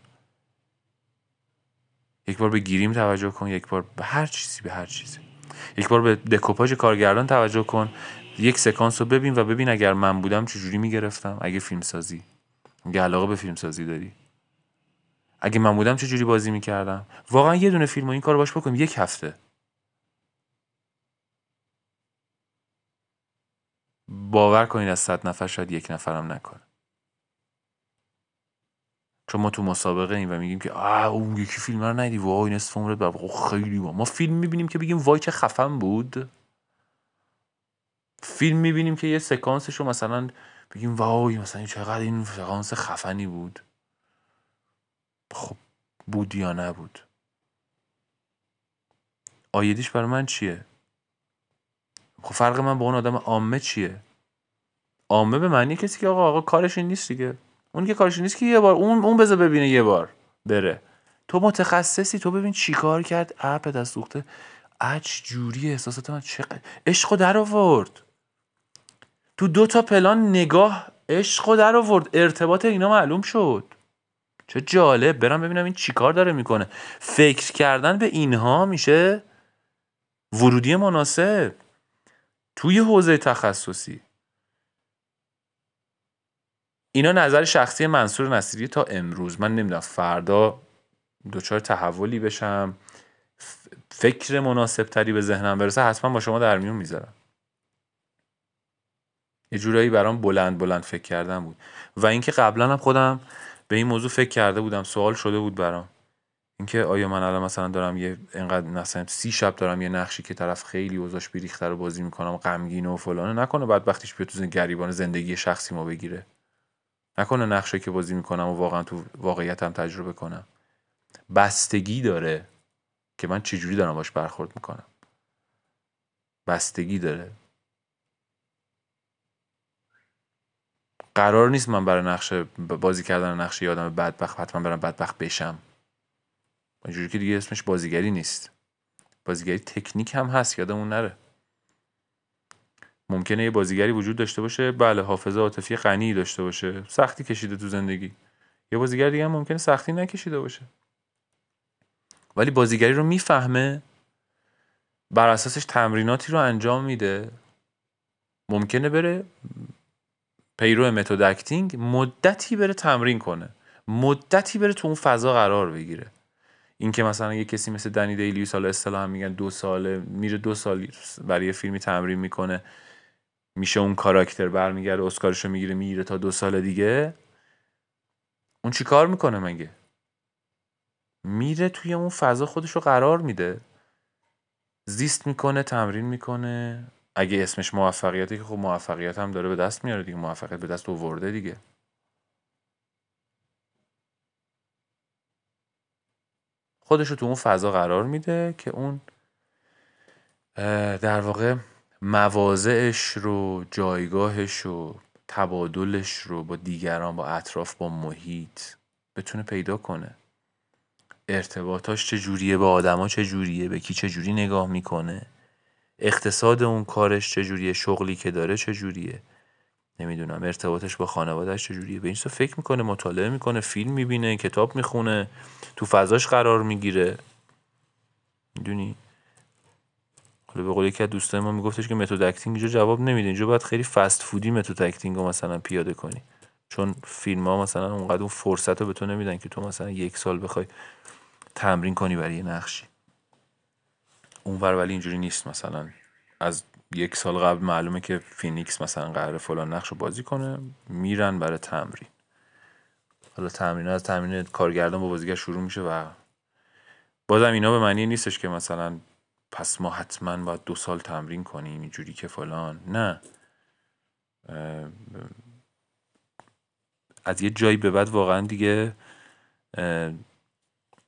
یک بار به گیریم توجه کن. یک بار به هر چیزی به هر چیزی. یک بار به دکوپاژ کارگردان توجه کن. یک سکانس رو ببین و ببین اگر من بودم چجوری می‌گرفتم. اگه فیلم سازی اگه علاقه به فیلم سازی داری. اگه من بودم چجوری بازی می‌کردم؟ واقعا یه دونه فیلم و این کار باش بکنیم یک هفته. باور کنید از صد نفر شاید یک نفرم نکنه. چون ما تو مسابقه ایم و میگیم که آه اون یکی فیلم رو ندیدی. وای نصف عمرت خیلی با. ما فیلم می‌بینیم که بگیم وای چه خفن بود. فیلم می‌بینیم که یه سکانسش رو مثلا بگیم وای مثلا چقدر این سکانس خفنی بود. خب بود یا نبود؟ آیدیش برای من چیه؟ خب فرق من با اون آدم عامه چیه؟ عامه به معنی کسی که آقا آقا کارش این نیست دیگه. اون که کارش نیست که یه بار اون اون بذار ببینه یه بار بره. تو متخصصی تو ببین چیکار کرد. اپ دست سوخته اچ جوری احساسات من. چقدر عشق در آورد. تو دو تا پلان نگاه عشق در آورد. ارتباط اینا معلوم شد. چه جالب. برم ببینم این چیکار داره می‌کنه. فکر کردن به اینها میشه ورودی مناسب. توی حوزه تخصصی. اینا نظر شخصی منصور نصیری تا امروز. من نمی‌دونم فردا دچار تحولی بشم. فکر مناسب تری به ذهنم برسه حتما با شما در میون می‌ذارم. یه جورایی برام بلند بلند فکر کردن بود. و اینکه قبلا هم خودم به این موضوع فکر کرده بودم سوال شده بود برام. اینکه آیا من الان مثلا دارم یه انقدر مثلا سی شب دارم یه نقشی که طرف خیلی اوضاعش بیریخته رو بازی می‌کنم غمگین و فلانه نکنه بعد وقتیش بیاد تو گریبان زندگی شخصی ما بگیره. نکنه نقشه که بازی می‌کنم و واقعا تو واقعیتم تجربه کنم. بستگی داره که من چجوری دارم باش برخورد می‌کنم. بستگی داره. قرار نیست من برای نقشه بازی کردن نقشه یادم بدبخت حتما برم بدبخت بشم. اینجوری که دیگه اسمش بازیگری نیست. بازیگری تکنیک هم هست یادمون نره. ممکنه یه بازیگری وجود داشته باشه بله حافظه عاطفی غنی داشته باشه سختی کشیده تو زندگی. یه بازیگر دیگه هم ممکنه سختی نکشیده باشه. ولی بازیگری رو می‌فهمه بر اساسش تمریناتی رو انجام میده. ممکنه بره پیرو method acting مدتی بره تمرین کنه. مدتی بره تو اون فضا قرار بگیره. اینکه مثلا یه کسی مثل دنیل دی لوئیس حالا اصطلاحا میگن دو ساله میره دو سال برای یه فیلمی تمرین می‌کنه. میشه اون کاراکتر برمیگرده اسکارشو می‌گیره می‌گیره تا دو سال دیگه. اون چی کار می‌کنه مگه؟ میره توی اون فضا خودش رو قرار میده. زیست می‌کنه تمرین می‌کنه. اگه اسمش موفقیتی که خب موفقیت هم داره به دست میاره دیگه. موفقیت به دست ورده دیگه. خودش رو تو اون فضا قرار میده که اون در واقع مواضعش رو جایگاهش رو تبادلش رو با دیگران با اطراف با محیط بتونه پیدا کنه. ارتباطاش چجوریه با آدما چجوریه به کی چجوری نگاه می‌کنه. اقتصاد اون کارش چجوریه؟ شغلی که داره چجوریه؟ نمی‌دونم. ارتباطش با خانوادهش چجوریه؟ به این فکر می‌کنه مطالعه می‌کنه فیلم می‌بینه کتاب می‌خونه تو فضاش قرار می‌گیره. می‌دونی؟ حالا به قول یکی از دوستای ما میگفتش که method acting اینجا جواب نمیده. اینجا باید خیلی فست فودی method acting رو مثلا پیاده کنی. چون فیلم ها مثلا اونقدر اون فرصت رو به تو نمیدن که تو مثلا یک سال بخوای تمرین کنی برای یه نقشی. اونور ولی اینجوری نیست مثلا. از یک سال قبل معلومه که فینیکس مثلا قراره فلان نقش رو بازی کنه میرن برای تمرین. حالا تمرین از تمرین کارگردان با بازیگر شروع میشه و بازم اینا به معنی نیستش که مثلا پس ما حتما باید دو سال تمرین کنیم اینجوری که فلان. نه. از یه جایی به بعد واقعا دیگه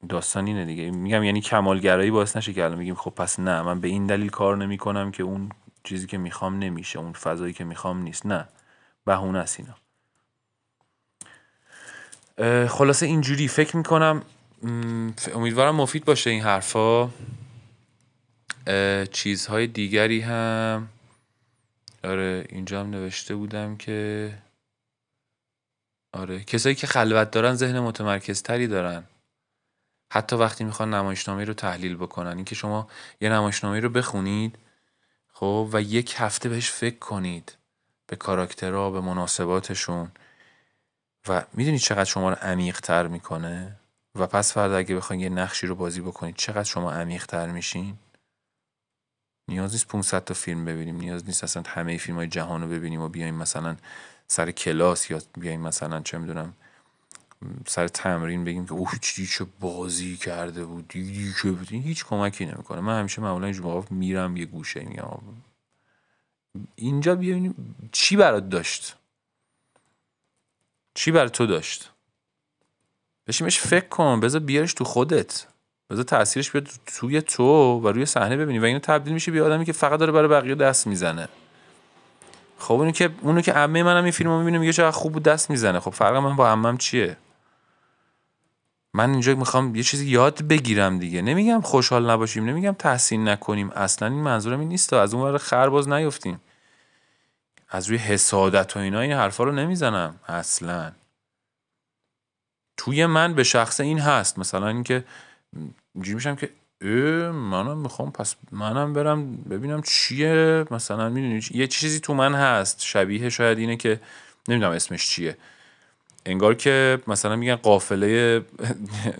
داستان اینه دیگه. میگم یعنی کمالگرایی باعث نشه که الان میگیم خب پس نه من به این دلیل کار نمی‌کنم که اون چیزی که می‌خوام نمیشه اون فضایی که می‌خوام نیست. نه بهونه است اینا. خلاصه اینجوری فکر می‌کنم امیدوارم مفید باشه این حرفا. چیزهای دیگری هم. آره اینجا هم نوشته بودم که آره کسایی که خلوت دارن ذهن متمرکز تری دارن. حتی وقتی می‌خوان نمایشنامه رو تحلیل بکنن. اینکه شما یه نمایشنامه رو بخونید خب و یک هفته بهش فکر کنید به کاراکترها به مناسباتشون. و می‌دونید چقدر شما رو عمیق تر می‌کنه؟ و پس فردا اگه بخواید یه نقشی رو بازی بکنید چقدر شما عمیق تر میشین؟ نیاز نیست 500 تا فیلم ببینیم. نیاز نیست اصلا همه فیلم های جهان رو ببینیم و بیایم مثلا سر کلاس یا بیایم مثلا چه می‌دونم سر تمرین بگیم که اوه چی چه بازی کرده بود دیدی که بود؟ هیچ کمکی نمی‌کنه. من همیشه معمولا اینجور میرم یه گوشه میگم. اینجا ببینیم چی برات داشت؟ چی برای تو داشت؟ بشیمش فکر کن. بذار بیارش تو خودت. بذار تاثیرش بیاد توی تو و روی صحنه ببینی. و اینو تبدیل میشه به آدمی که فقط داره برای بقیه دست می‌زنه. خب اونو که اونو که عمه منم این فیلمو می‌بینه میگه چقدر خوب بود دست می‌زنه. خب فرق من با عمم چیه؟ من اینجا می‌خوام یه چیزی یاد بگیرم دیگه. نمیگم خوشحال نباشیم نمیگم تحسین نکنیم. اصلا این منظورم این نیست. از اون ور خرباز نیفتیم. از روی حسادت و اینا این حرفا رو نمی‌زنم. اصلا. توی من به شخص این هست. مثلا اینکه اینجوری میشم که منم می‌خوام پس منم برم ببینم چیه. مثلا می‌دونی یه چیزی تو من هست. شبیه شاید اینه که نمی‌دونم اسمش چیه. انگار که مثلا میگن قافله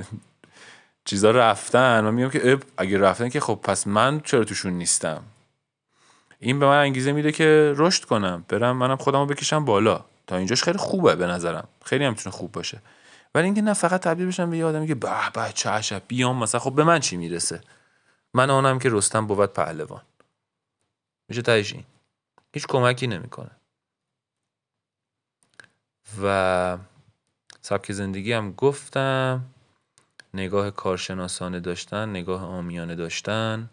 [LAUGHS] چیزا رفتن. و میگم که اگه رفتن که خب پس من چرا توشون نیستم؟ این به من انگیزه میده که رشد کنم. برم منم خودمو بکشم بالا. تا اینجاش خیلی خوبه به نظرم. خیلی هم می‌تونه خوب باشه. ولی اینکه نه فقط تبدیل بشم به یه آدمی که به به چه بیام مثلا خب به من چی می‌رسه؟ من آنم که رستم بود پهلوان. میشه تهش هیچ کمکی نمی‌کنه. و سبک زندگی هم گفتم. نگاه کارشناسانه داشتن نگاه آمیانه داشتن.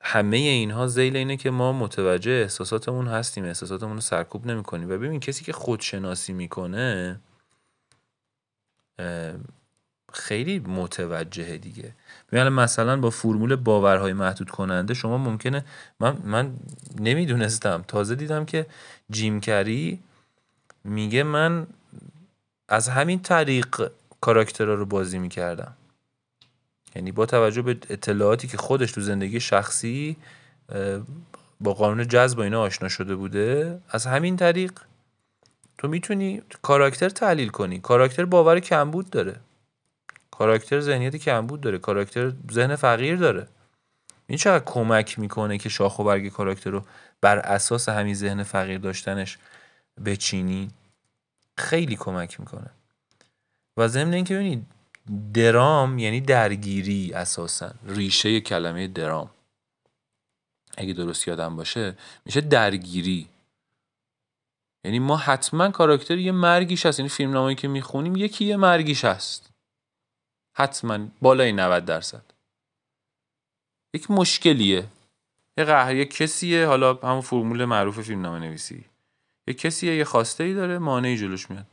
همه اینها زیل اینه که ما متوجه احساساتمون هستیم احساساتمون رو سرکوب نمی‌کنیم. و ببین کسی که خودشناسی می‌کنه خیلی متوجه دیگه. ببین مثلا با فرمول باورهای محدود کننده شما ممکنه من من نمی‌دونستم. تازه دیدم که جیم کری میگه من از همین طریق کاراکترها رو بازی می‌کردم. یعنی با توجه به اطلاعاتی که خودش تو زندگی شخصی با قانون جذب و اینا آشنا شده بوده از همین طریق تو می‌تونی کاراکتر تحلیل کنی. کاراکتر باور کمبود داره. کاراکتر ذهنیت کمبود داره. کاراکتر ذهن فقیر داره. این چقدر کمک می‌کنه که شاخ و برگ کاراکتر رو بر اساس همین ذهن فقیر داشتنش بچینی خیلی کمک می‌کنه. و ضمن اینکه ببینید درام یعنی درگیری اساسا ریشه کلمه درام. اگه درست یادم باشه میشه درگیری. یعنی ما حتما کاراکتر یه مرگیش هست. یعنی فیلم نامایی که می‌خونیم یکی یه مرگیش هست. حتما بالای 90 درصد. یک مشکلیه. یه قهر یه کسیه. حالا همون فرمول معروف فیلم نامه نویسی یه کسیه یه خواسته ای داره مانعی جلوش میاد.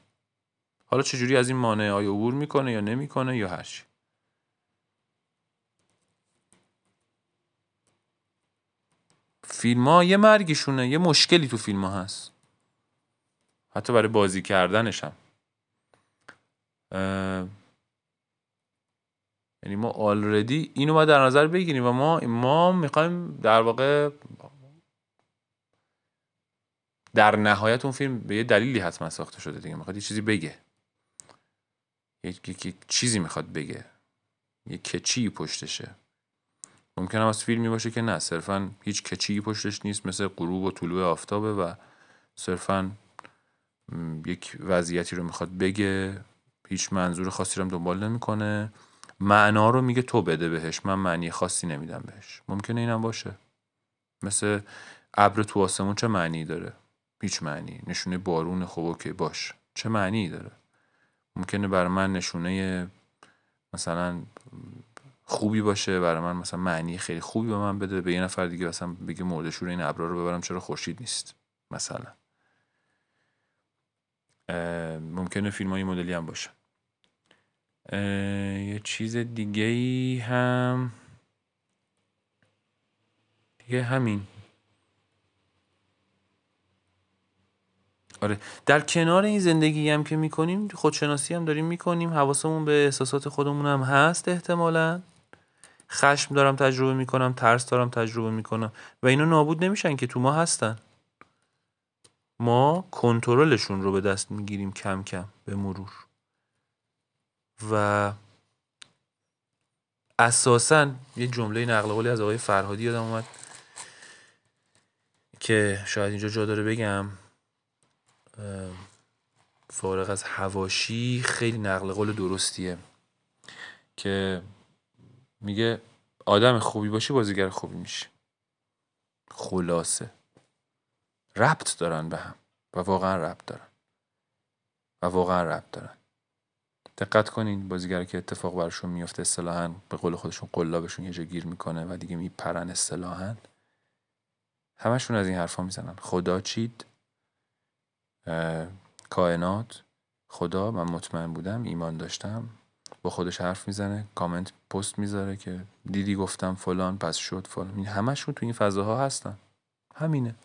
حالا چجوری از این مانع آیا عبور می‌کنه یا نمی‌کنه یا هرچی فیلم ها یه مرگیشونه یه مشکلی تو فیلم ها هست. حتی برای بازی کردنش هم. یعنی ما آلردی اینو ما در نظر بگیریم و ما ما می‌خوایم در واقع در نهایت اون فیلم به یه دلیلی حتما ساخته شده دیگه. می‌خواد یه چیزی بگه. یک چیزی می‌خواد بگه. یه کچی پشتشه. ممکنه از فیلمی باشه که نه. صرفا هیچ کچی پشتش نیست. مثل غروب و طلوع آفتابه و صرفا یک وضعیتی رو می‌خواد بگه. هیچ منظور خاصی رو دنبال نمی‌کنه. معنا رو میگه تو بده بهش. من معنی خاصی نمیدم بهش. ممکنه اینم باشه. مثل ابر تو آسمون چه معنی داره؟ هیچ معنی. نشونه بارون خوب اوکی باش. چه معنی داره؟ ممکنه برای من نشونه مثلا خوبی باشه برای من مثلا معنی خیلی خوبی به من بده به یه نفر دیگه مثلا بگه مردشور این ابرا رو ببرم چرا خورشید نیست؟ مثلا. ممکنه فیلم های مدلی هم باشه. یه چیز دیگه ای هم دیگه همین. آره. در کنار این زندگی هم که می‌کنیم خودشناسی هم داریم می‌کنیم. حواسمون به احساسات خودمون هم هست احتمالا. خشم دارم تجربه می‌کنم ترس دارم تجربه می‌کنم. و اینا نابود نمیشن که تو ما هستن. ما کنترلشون رو به دست می‌گیریم کم کم به مرور. و اساسا یه جمله نقل قولی از آقای فرهادی یادم اومد که شاید اینجا جا داره بگم. فارغ از هواشی خیلی نقل قول درستیه که میگه آدم خوبی باشی بازیگر خوبی میشی خلاصه. ربط دارن به هم و واقعا ربط دارن. و واقعا ربط دارن. دقت کنین بازیگر که اتفاق برشون میفته اصطلاحا به قول خودشون قلابشون یه جا گیر می‌کنه و دیگه میپرن اصطلاحا. همشون از این حرفا می‌زنن. خدا چید؟ کائنات خدا من مطمئن بودم ایمان داشتم. با خودش حرف می‌زنه کامنت پست می‌ذاره که دیدی گفتم فلان پس شد فلان. این همشون تو این فضاها هستن. همینه.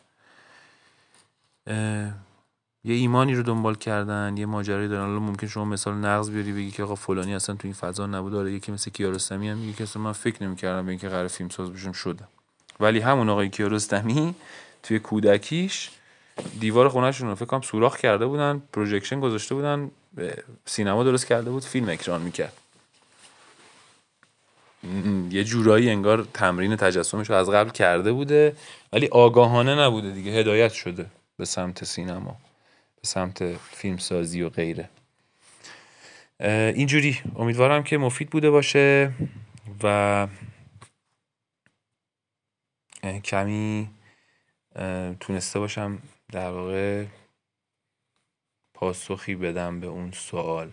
یه ایمانی رو دنبال کردن یه ماجرایی دارن. حالا ممکن شما مثال نقض بیاری بگی که آقا فلانی اصلا تو این فضا نبود. داره یکی مثل کیارستمی هم میگه که اصلا من فکر نمی‌کردم به اینکه قرار فیلم ساز بشم شدم. ولی همون آقای کیارستمی توی کودکیش دیوار خونهشون رو فکر کنم سوراخ کرده بودن پروژکشن گذاشته بودن سینما درست کرده بود فیلم اکران می‌کرد. یه جورایی انگار تمرین تجسمش رو از قبل کرده بوده ولی آگاهانه نبوده دیگه هدایت شده به سمت سینما به سمت فیلم سازی و غیره. اینجوری. امیدوارم که مفید بوده باشه و کمی تونسته باشم در واقع پاسخی بدم به اون سوال.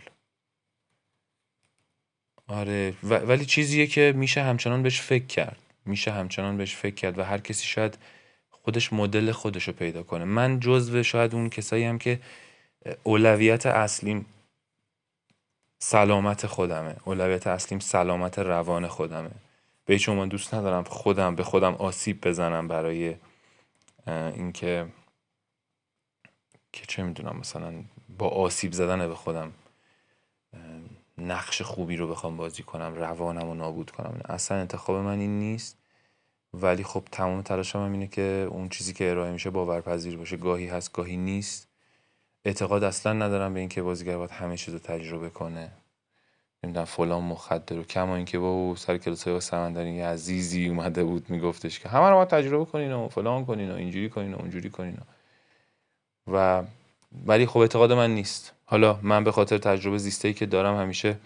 آره ولی چیزیه که میشه همچنان بهش فکر کرد. میشه همچنان بهش فکر کرد و هر کسی شاید خودش مدل خودش رو پیدا کنه. من جزو شاید اون کسایی هم که اولویت اصلیم سلامت خودمه. اولویت اصلیم سلامت روان خودمه. به هیچ دوست ندارم خودم به خودم آسیب بزنم برای اینکه که چه می‌دونم مثلا با آسیب زدن به خودم نقش خوبی رو بخوام بازی کنم روانم رو نابود کنم. اصلا انتخاب من این نیست. ولی خب تمام تلاشم هم اینه که اون چیزی که ارائه میشه باورپذیر باشه. گاهی هست گاهی نیست. اعتقاد اصلا ندارم به اینکه بازیگر باید همه چیز رو تجربه کنه. نمی‌دونم فلان مخدر و کما اینکه با سر کلاس های سمندری عزیزی اومده بود میگفتش که همه رو باید تجربه کنین و فلان کنین و اینجوری کنین و اونجوری کنین و ولی خب اعتقاد من نیست. حالا من به خاطر تجربه زیسته که دارم همیشه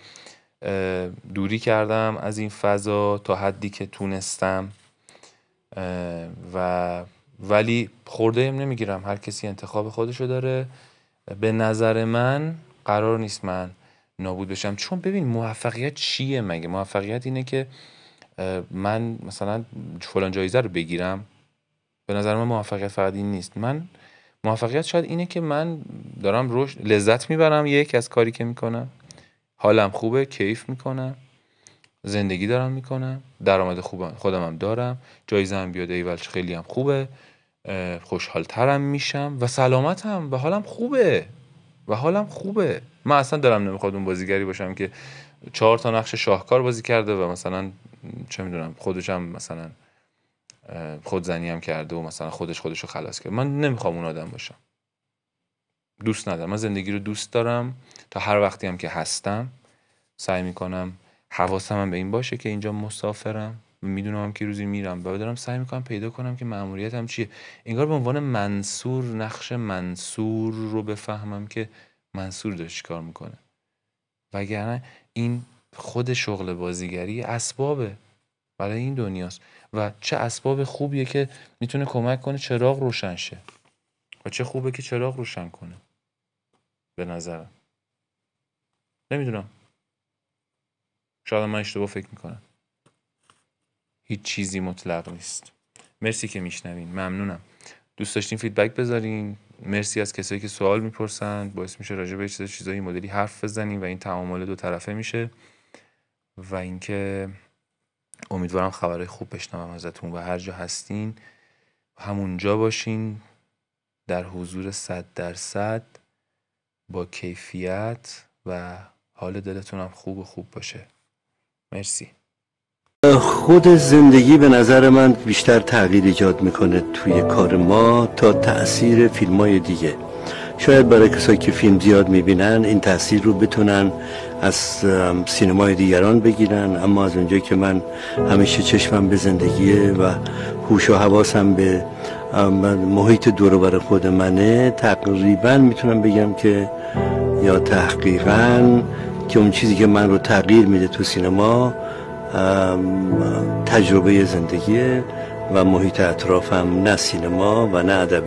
دوری کردم از این فضا تا حدی که تونستم. و ولی خورده ایم نمی‌گیرم. هر کسی انتخاب خودشو داره. به نظر من قرار نیست من نابود بشم. چون ببین موفقیت چیه مگه؟ موفقیت اینه که من مثلا فلان جایزه رو بگیرم. به نظر من موفقیت فقط این نیست. من موفقیت شاید اینه که من دارم روش لذت می‌برم یک از کاری که می‌کنم. حالم خوبه کیف می‌کنم. زندگی دارم می‌کنم. درآمد خوب خودم هم دارم. جایزه هم بیاد ایول خیلی هم خوبه. خوشحالترم میشم و سلامتم و حالم خوبه. و حالم خوبه. من اصلا دارم نمی‌خواد اون بازیگری باشم که چهار تا نقش شاهکار بازی کرده و مثلا چه می‌دونم خودش هم مثلا خودزنی هم کرده و مثلا خودش خودش رو خلاص کرد. من نمی‌خوام اون آدم باشم. دوست ندارم. من زندگی رو دوست دارم. تا هر وقتی هم که هستم سعی می‌کنم حواسم هم به این باشه که اینجا مسافرم. می‌دونم که روزی میرم. و دارم سعی می‌کنم پیدا کنم که هم چیه. انگار به عنوان منصور نقش منصور رو بفهمم که منصور داره چیکار می‌کنه. وگرنه این خود شغل بازیگری اسبابه. برای این دنیاست. و چه اسباب خوبیه که می‌تونه کمک کنه چراغ روشن شه. و چه خوبه که چراغ روشن کنه. به نظرم. نمی‌دونم. شاید من اشتباه فکر می‌کنم. هیچ چیزی مطلق نیست. مرسی که میشنوین. ممنونم. دوست داشتین فیدبک بذارین. مرسی از کسایی که سوال می‌پرسن. باعث میشه راجع به چیز چیزایی مدلی حرف بزنیم و این تعامل دو طرفه میشه. و اینکه امیدوارم خبرهای خوب بشنوم ازتون و هر جا هستین همونجا باشین در حضور صد درصد با کیفیت و حال دلتون هم خوب و خوب باشه. مرسی. خود زندگی به نظر من بیشتر تغییر ایجاد می‌کنه توی کار ما تا تاثیر فیلم های دیگه. شاید برای کسایی که فیلم زیاد می‌بینن این تاثیر رو بتونن از سینمای دیگران بگیرن. اما از اونجایی که من همیشه چشمم به زندگیه و هوش و حواسم به محیط دور خود منه تقریبا می‌تونم بگم که یا تحقیقا که اون چیزی که من رو تغییر میده تو سینما تجربه زندگی و محیط اطرافم نه سینما و نه ادبی.